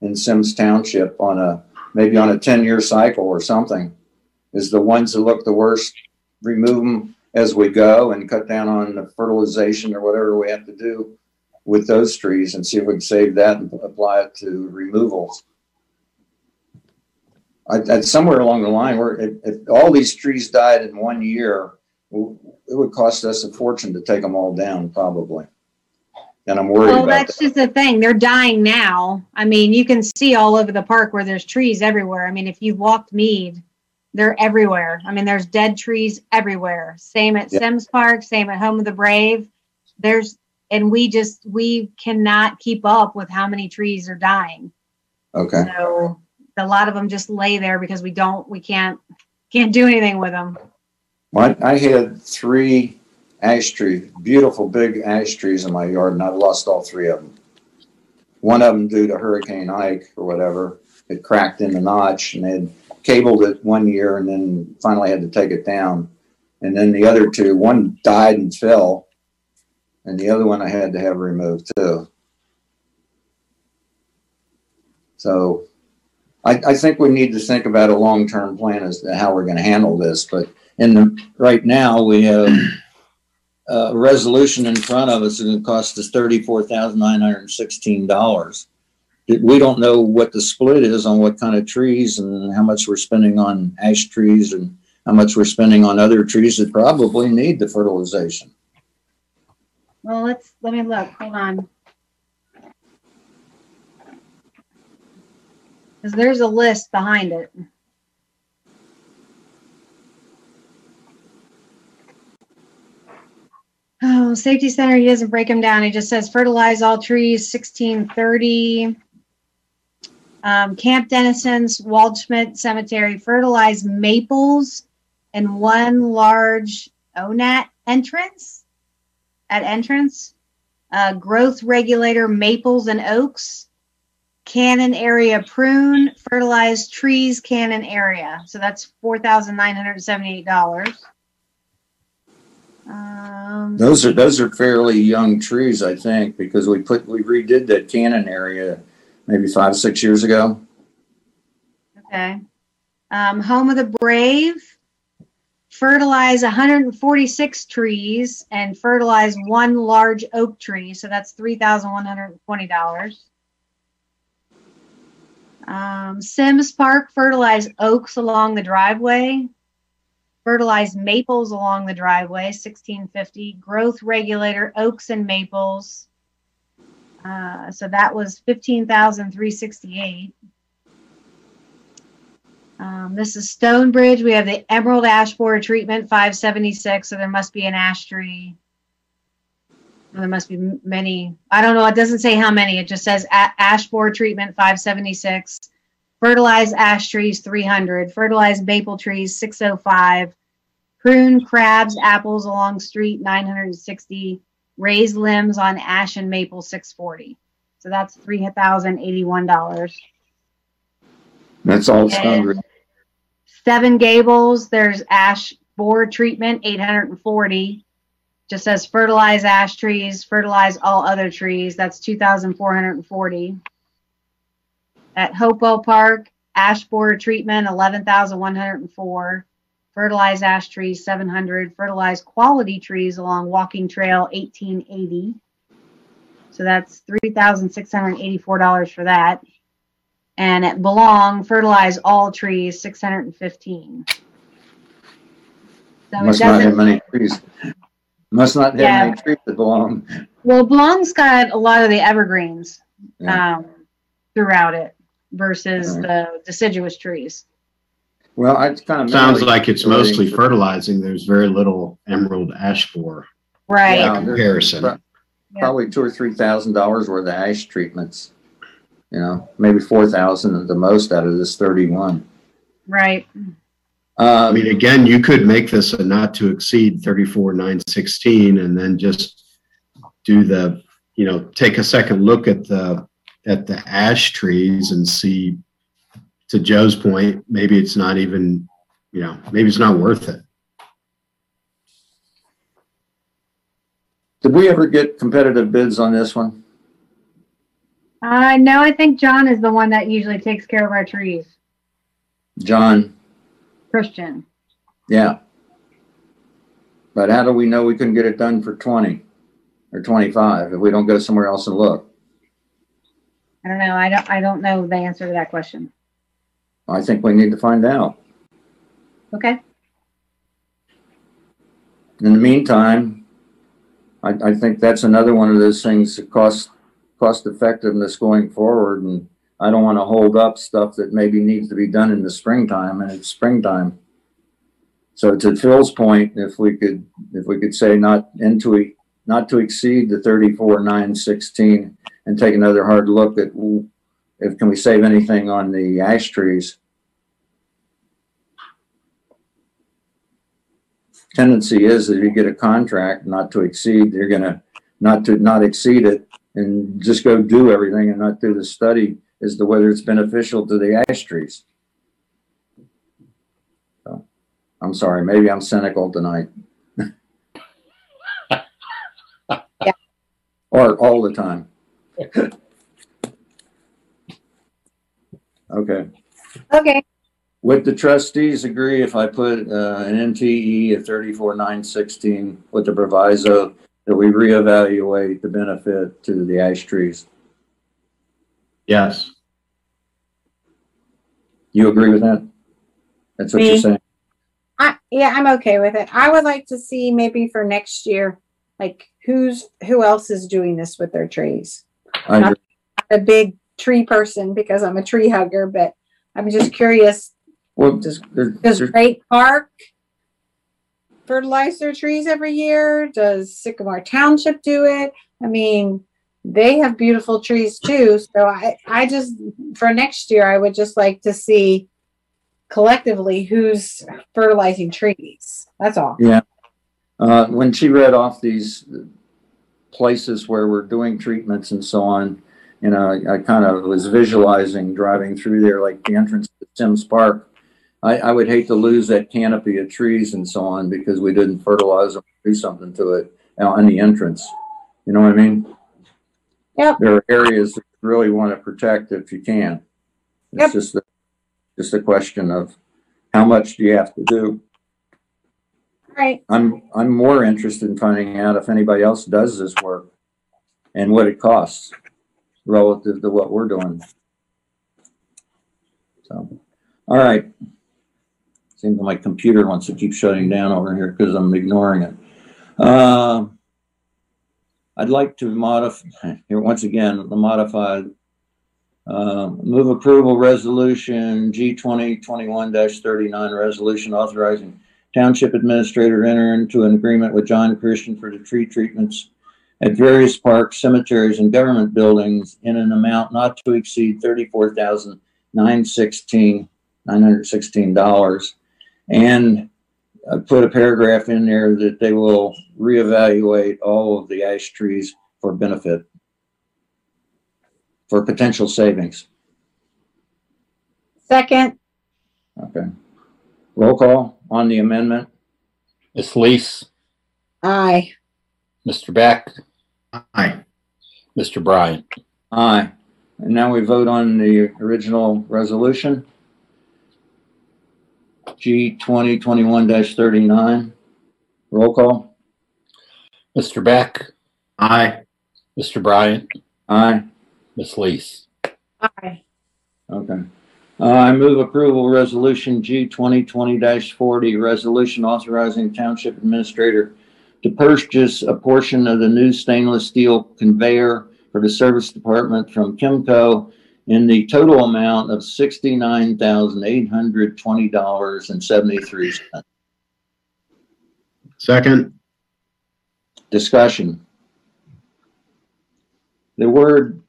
in Symmes Township on a, maybe on a ten-year cycle or something. Is the ones that look the worst, remove them as we go and cut down on the fertilization or whatever we have to do with those trees and see if we can save that and apply it to removals. I, I, somewhere along the line where if, if all these trees died in one year, it would cost us a fortune to take them all down, probably. And I'm worried Well, about that's that. just the thing. They're dying now. I mean, you can see all over the park where there's trees everywhere. I mean, if you've walked Mead, they're everywhere. I mean, there's dead trees everywhere. Same at Yeah. Symmes Park, same at Home of the Brave. There's and we just, we cannot keep up with how many trees are dying. Okay. So a lot of them just lay there because we don't, we can't, can't do anything with them. Well, I I had three ash tree, beautiful big ash trees in my yard, and I've lost all three of them. One of them due to Hurricane Ike or whatever, it cracked in the notch and they had cabled it one year and then finally had to take it down. And then the other two, one died and fell, and the other one I had to have removed too. So I, I think we need to think about a long-term plan as to how we're gonna handle this, but in the, right now, we have a resolution in front of us and it costs us thirty-four thousand nine hundred and sixteen dollars. We don't know what the split is on what kind of trees and how much we're spending on ash trees and how much we're spending on other trees that probably need the fertilization. Well, let's, let me look, hold on. Cause there's a list behind it. Oh, safety center, he doesn't break them down. He just says fertilize all trees, 1630. Um, Camp Dennison's Waldschmidt Cemetery, fertilize maples and one large ONAT entrance at entrance. Uh, growth regulator maples and oaks. Cannon area prune, fertilized trees, cannon area. So that's $4,978. Um, Those are, those are fairly young trees, I think, because we put, we redid that cannon area maybe five, six years ago. Okay. Um, Home of the Brave, fertilize 146 trees and fertilize one large oak tree. So that's $3,120. Um, Symmes Park, fertilize oaks along the driveway. Fertilize maples along the driveway, 1650. Growth regulator, oaks and maples. Uh, so that was 15,368. Um, this is Stonebridge. We have the Emerald Ash Borer treatment, 576. So there must be an ash tree. There must be many. I don't know. It doesn't say how many. It just says ash borer treatment, 576. Fertilized ash trees, 300. Fertilized maple trees, 605. Prune crabs, apples along street, 960. raise limbs on ash and maple, 640. So that's $3,081. That's all. Stonebridge. Seven Gables, there's ash borer treatment, 840. Just says fertilize ash trees, fertilize all other trees. That's 2,440. At Hopewell Park, ash borer treatment, 11,104. Fertilize ash trees, 700. Fertilize quality trees along walking trail, 1880. So that's $3,684 for that. And at Blong, fertilize all trees, 615. So Must not have many trees. Must not have Yeah. many trees that belong. well, Blong's got a lot of the evergreens Yeah. um, throughout it versus Alright. the deciduous trees. Well, I kind of. Sounds like it's mostly fertilizing. There's very little emerald ash borer Right. Yeah. in comparison. Yeah. Probably two or three thousand dollars worth of ash treatments. You know, maybe four thousand at the most out of this thirty-one. Right. I Um, mean, again, you could make this a not to exceed thirty-four, nine sixteen, and then just do the, you know, take a second look at the, at the ash trees and see, to Joe's point, maybe it's not even, you know, maybe it's not worth it. did we ever get competitive bids on this one? Uh, no, I think John is the one that usually takes care of our trees. John, Christian. yeah. But how do we know we couldn't get it done for twenty or twenty-five if we don't go somewhere else and look? I don't know. I don't. I don't know the answer to that question. I think we need to find out. Okay. In the meantime, I, I think that's another one of those things that cost, cost effectiveness going forward. And I don't want to hold up stuff that maybe needs to be done in the springtime and it's springtime. So to Phil's point, if we could, if we could say not into, not to exceed the thirty-four, nine sixteen, and take another hard look at if, can we save anything on the ash trees? Tendency is that if you get a contract not to exceed, you're gonna, not to, not exceed it and just go do everything and not do the study as to whether it's beneficial to the ash trees. So, I'm sorry, maybe I'm cynical tonight. Or all the time. Okay. Okay, Would the trustees agree if I put uh, an NTE of thirty-four nine sixteen with the proviso that we reevaluate the benefit to the ash trees? Yes. You agree with that? That's what you're Me? saying? I, yeah, I'm okay with it. I would like to see maybe for next year, like who's, who else is doing this with their trees? I agree. a big tree person because I'm a tree hugger, but I'm just curious, Well, just, there- does there- Great Park fertilize their trees every year? Does Sycamore Township do it? I mean, they have beautiful trees too. So I, I just, for next year, I would just like to see collectively who's fertilizing trees. That's all. Yeah. Uh, when she read off these places where we're doing treatments and so on, you know, I, I kind of was visualizing driving through there, like the entrance to Symmes Park. I, I would hate to lose that canopy of trees and so on because we didn't fertilize or do something to it in the entrance. You know what I mean? Yep. There are areas that you really want to protect if you can. Yep. It's just, a- just a question of how much do you have to do? Right. I'm, I'm more interested in finding out if anybody else does this work and what it costs relative to what we're doing. So, all right. Seems my computer wants to keep shutting down over here because I'm ignoring it. Um, I'd like to modify, here, once again, the modified, um, move approval resolution G twenty twenty-one thirty-nine, resolution authorizing Township Administrator enter into an agreement with John Christian for the tree treatments at various parks, cemeteries, and government buildings in an amount not to exceed thirty-four thousand nine sixteen, nine hundred sixteen dollars. And I put a paragraph in there that they will reevaluate all of the ash trees for benefit, for potential savings. Second, Okay. Roll call on the amendment. Ms. Lees, aye. Mr. Beck, Aye. Mr. Bryant. Aye. And now we vote on the original resolution. G twenty twenty-one thirty-nine. Roll call. Mr. Beck, Aye. Mr. Bryant, Aye. Ms. Lees. Aye. Okay. Uh, I move approval resolution G twenty twenty forty, resolution authorizing township administrator to purchase a portion of the new stainless steel conveyor for the service department from Kimco in the total amount of sixty-nine thousand eight hundred twenty dollars and seventy-three cents. Second. Discussion. The word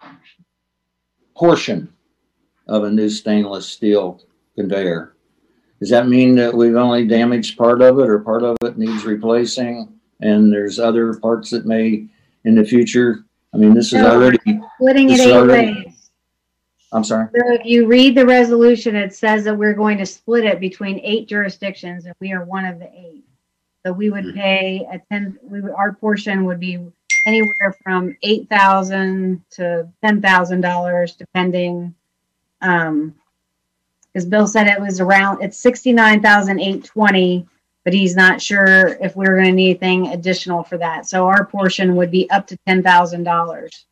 portion of a new stainless steel conveyor. Does that mean that we've only damaged part of it or part of it needs replacing? And there's other parts that may in the future? I mean, this is No. already, Splitting it This is eight already- ways. I'm sorry. So if you read the resolution, it says that we're going to split it between eight jurisdictions and we are one of the eight. So we would pay a ten, we, would- our portion would be anywhere from eight thousand to ten thousand dollars depending. Um, because Bill said it was around, it's sixty-nine thousand eight twenty, but he's not sure if we're gonna need anything additional for that. So our portion would be up to ten thousand dollars.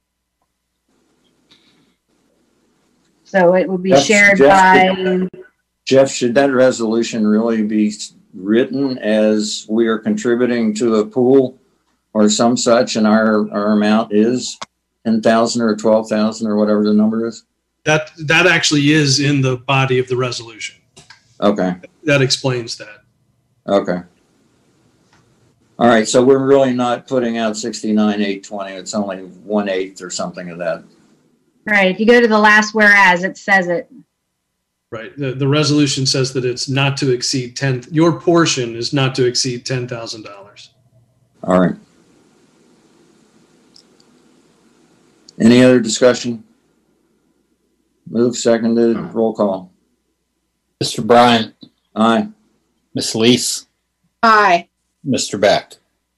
So it would be That's shared just- by, Jeff, should that resolution really be written as we are contributing to a pool or some such and our, our amount is ten thousand or twelve thousand or whatever the number is? That, that actually is in the body of the resolution. Okay, That explains that. okay. All right, so we're really not putting out sixty-nine, eight twenty. It's only one eighth or something of that. Right, if you go to the last whereas, it says it. Right. The, the resolution says that it's not to exceed 10, your portion is not to exceed $10,000. All right. Any other discussion? Move seconded, roll call. Mr. Bryant, Aye. Miss Lees, Aye. Mr. Beck.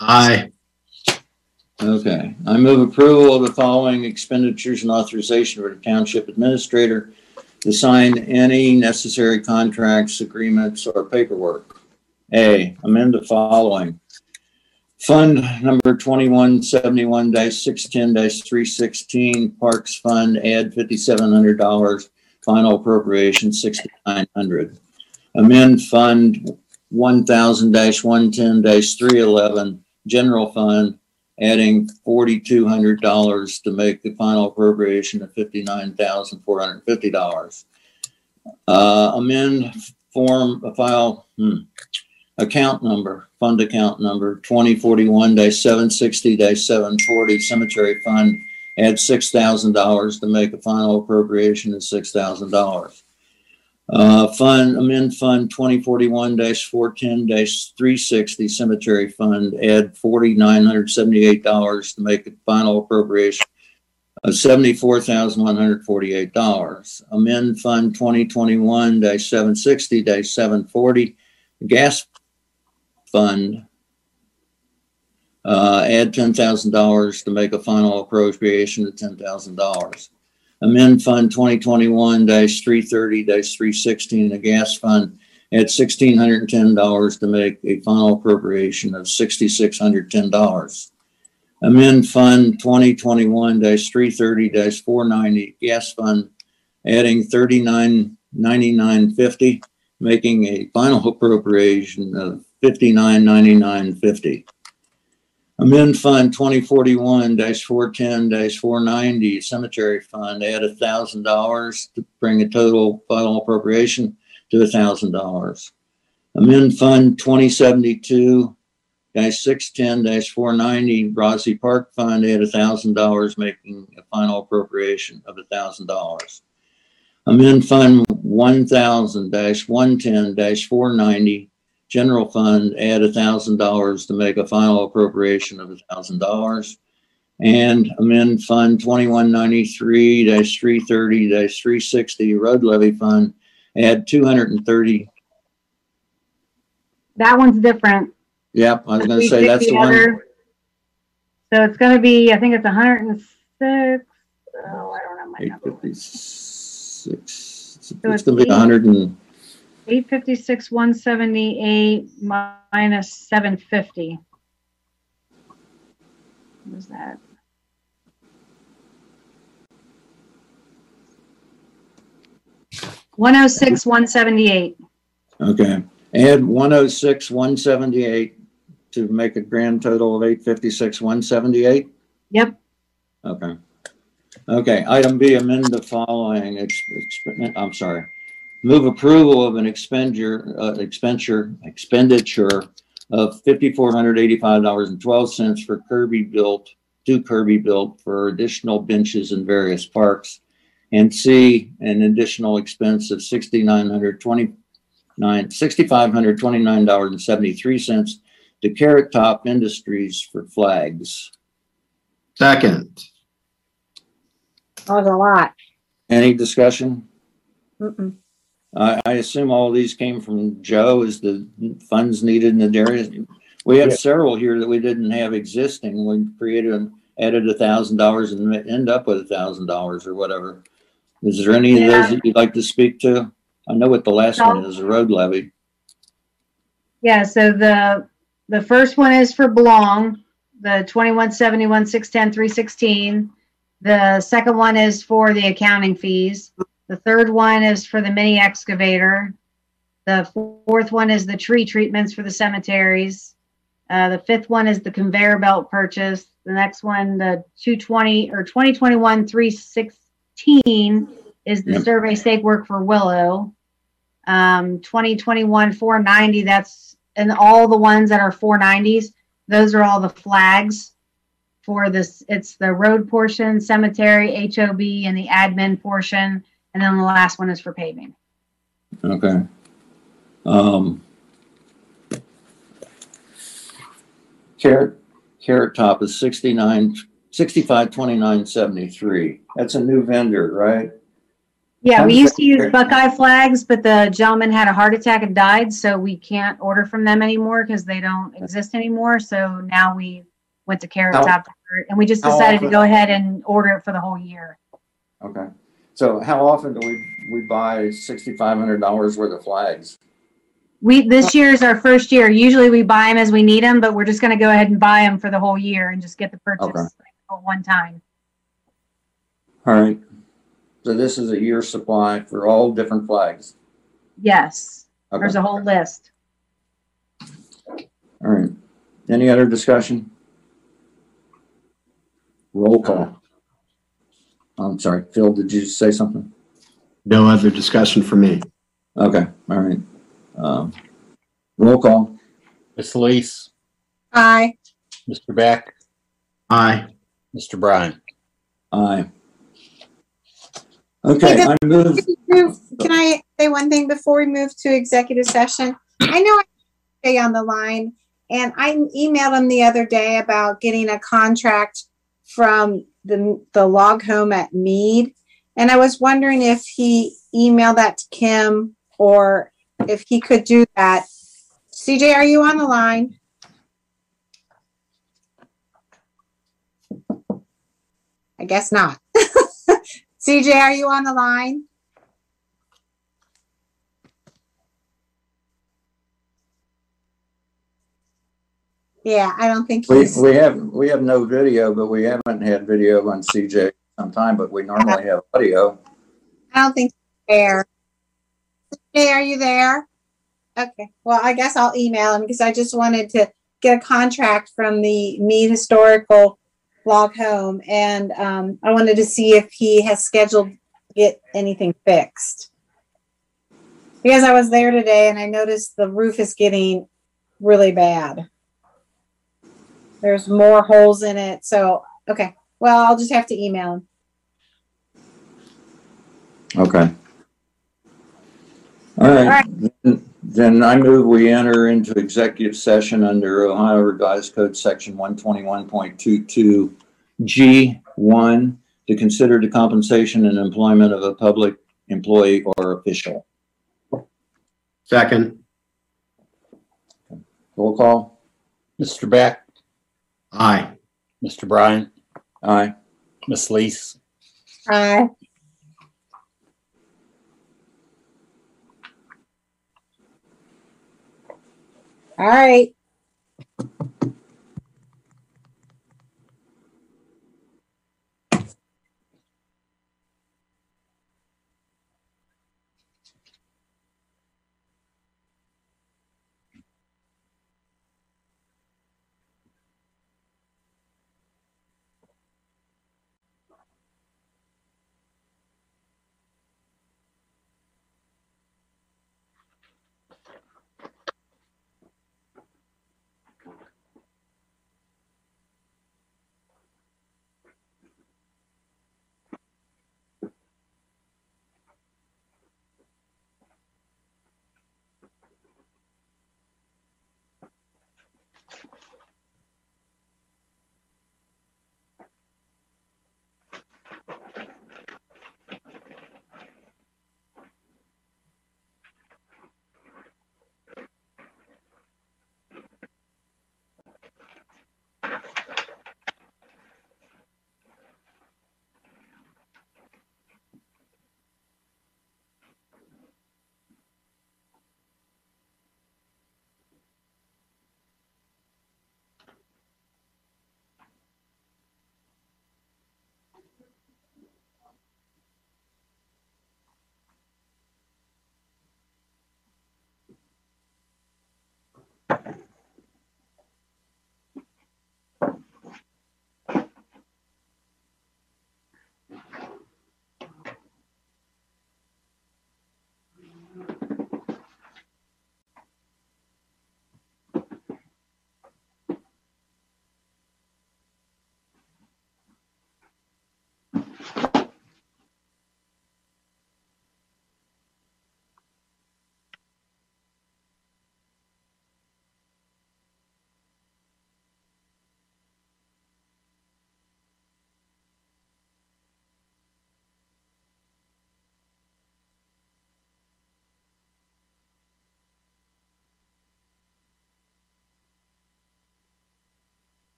Aye. Okay, I move approval of the following expenditures and authorization for the township administrator to sign any necessary contracts, agreements, or paperwork. A, amend the following. Fund number 2171-610-316, Parks Fund, add fifty-seven hundred dollars, final appropriation sixty-nine hundred. Amend Fund 1000-110-311, General Fund, adding forty-two hundred dollars to make the final appropriation of fifty-nine thousand four hundred and fifty dollars. Uh, amend form, uh, file, hmm, account number, fund account number 2041-760-740 cemetery fund, add six thousand dollars to make a final appropriation of six thousand dollars. Uh, fund, amend fund 2041-410-360 cemetery fund, add forty-nine hundred seventy-eight dollars to make a final appropriation of seventy-four thousand one hundred forty-eight dollars. Amend fund 2021-760-740 gas fund. Uh, add ten thousand dollars to make a final appropriation of ten thousand dollars. Amend Fund twenty twenty-one three thirty three sixteen, the gas fund, at sixteen hundred and ten dollars to make a final appropriation of sixty-six hundred ten dollars. Amend Fund twenty twenty-one three thirty four ninety, gas fund, adding thirty-nine ninety-nine fifty, making a final appropriation of fifty-nine ninety-nine fifty. Amend Fund twenty forty-one four ten four ninety Cemetery Fund, add a thousand dollars to bring a total final appropriation to a thousand dollars. Amend Fund twenty seventy-two six ten four ninety Rossi Park Fund, add a thousand dollars, making a final appropriation of a thousand dollars. Amend Fund one thousand one ten four ninety General Fund, add a thousand dollars to make a final appropriation of a thousand dollars. And amend Fund 2193 330 360 Road Levy Fund, add two hundred and thirty. That one's different. Yep, I was gonna We say that's the one. other- So it's gonna be, I think it's hundred and six, oh, I don't know my number. fifty-six. It's it's gonna be eight- hundred and, Eight fifty-six, one seventy-eight minus seven fifty. What was that? One oh six, one seventy-eight. okay. Add one oh six, one seventy-eight to make a grand total of eight fifty-six, one seventy-eight? Yep, Okay. Okay, item B, amend the following, I'm sorry. Move approval of an expenditure, uh, expenditure, expenditure of fifty-four hundred eighty-five dollars and twelve cents for Kirby built, to Kirby built for additional benches in various parks. And C, an additional expense of sixty-nine hundred twenty-nine, sixty-five hundred twenty-nine dollars and seventy-three cents to Carrot Top Industries for flags. Second. That was a lot. Any discussion? Mm-mm. I, I assume all these came from Joe as the funds needed in the area. We have Yeah. several here that we didn't have existing. We created and added a thousand dollars and end up with a thousand dollars or whatever. Is there any of those that you'd like to speak to? I know what the last one is, the road levy. yeah, so the, the first one is for Blong, the twenty-one seventy-one, six ten, three sixteen. The second one is for the accounting fees. The third one is for the mini excavator. The fourth one is the tree treatments for the cemeteries. Uh, the fifth one is the conveyor belt purchase. The next one, the two twenty or twenty twenty-one, three sixteen is the Yep. survey stake work for Willow. Um, twenty twenty-one, four ninety, that's, and all the ones that are four nineties, Those are all the flags for this. It's the road portion, cemetery, HOB, and the admin portion. And then the last one is for paving. Okay. Um. Carrot, Carrot Top is sixty-nine, sixty-five, twenty-nine, seventy-three. That's a new vendor, right? Yeah, we used to use. Buckeye flags, but the gentleman had a heart attack and died, so we can't order from them anymore because they don't exist anymore. So now we went to Carrot How- Top, and we just how decided to often- go ahead and order it for the whole year. Okay. So how often do we, we buy sixty-five hundred dollars worth of flags? We this year is our first year. Usually we buy them as we need them, but we're just going to go ahead and buy them for the whole year and just get the purchase Okay. at one time. All right. So this is a year's supply for all different flags. Yes, Okay. there's a whole list. All right. Any other discussion? Roll call. I'm sorry, Phil, did you say something? No other discussion for me. Okay, all right. Um, roll call. Ms. Lees, Aye. Mr. Beck, Aye. Mr. Bryan. Aye. Okay, I move, Move- Can I say one thing before we move to executive session? I know I stay on the line and I emailed him the other day about getting a contract from the, the log home at Mead. And I was wondering if he emailed that to Kim or if he could do that. CJ, are you on the line? I guess not. CJ, are you on the line? Yeah, I don't think we, he's, we have, we have no video, but we haven't had video on CJ sometime, but we normally have audio. I don't think he's there. CJ, are you there? Okay, well, I guess I'll email him because I just wanted to get a contract from the Mead Historical Log Home. And, um, I wanted to see if he has scheduled to get anything fixed. Because I was there today and I noticed the roof is getting really bad. There's more holes in it, so, okay, well, I'll just have to email him. Okay. All right, Then- then I move we enter into executive session under Ohio Revised Code Section one twenty-one point two-two G one to consider the compensation and employment of a public employee or official. Second. Roll call? Mr. Beck, Aye. Mr. Bryan, Aye. Ms. Lees, Aye. All right.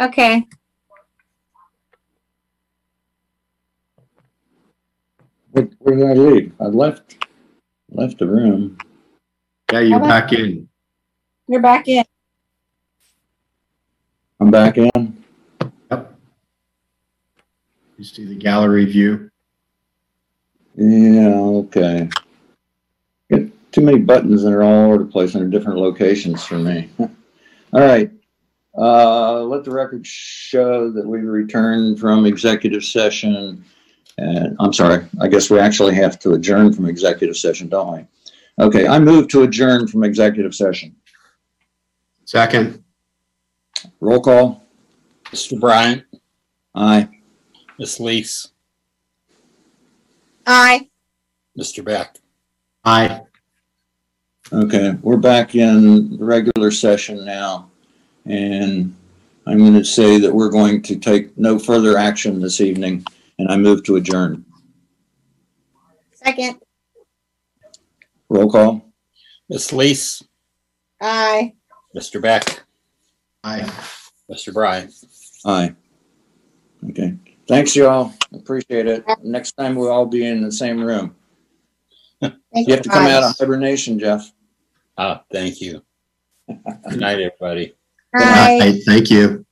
Okay. Where, where did I leave? I left, left the room. Yeah, you're How about- back in. You're back in. I'm back in. Yep. You see the gallery view. Yeah, okay. Got too many buttons that are all over the place and in different locations for me. All right. Uh, let the record show that we returned from executive session. And I'm sorry, I guess we actually have to adjourn from executive session, don't we? Okay, I move to adjourn from executive session. Second. Roll call. Mr. Bryant, Aye. Miss Lees, Aye. Mr. Beck. Aye. Okay, we're back in the regular session now. And I'm going to say that we're going to take no further action this evening, and I move to adjourn. Second. Roll call. Miss Lees, Aye. Mr. Beck, Aye. Mr. Bryant. Aye. Okay, thanks, y'all. Appreciate it. Next time we'll all be in the same room. Thank You have to come out of hibernation, Jeff. Ah, thank you. Good night, everybody. Aye. Thank you.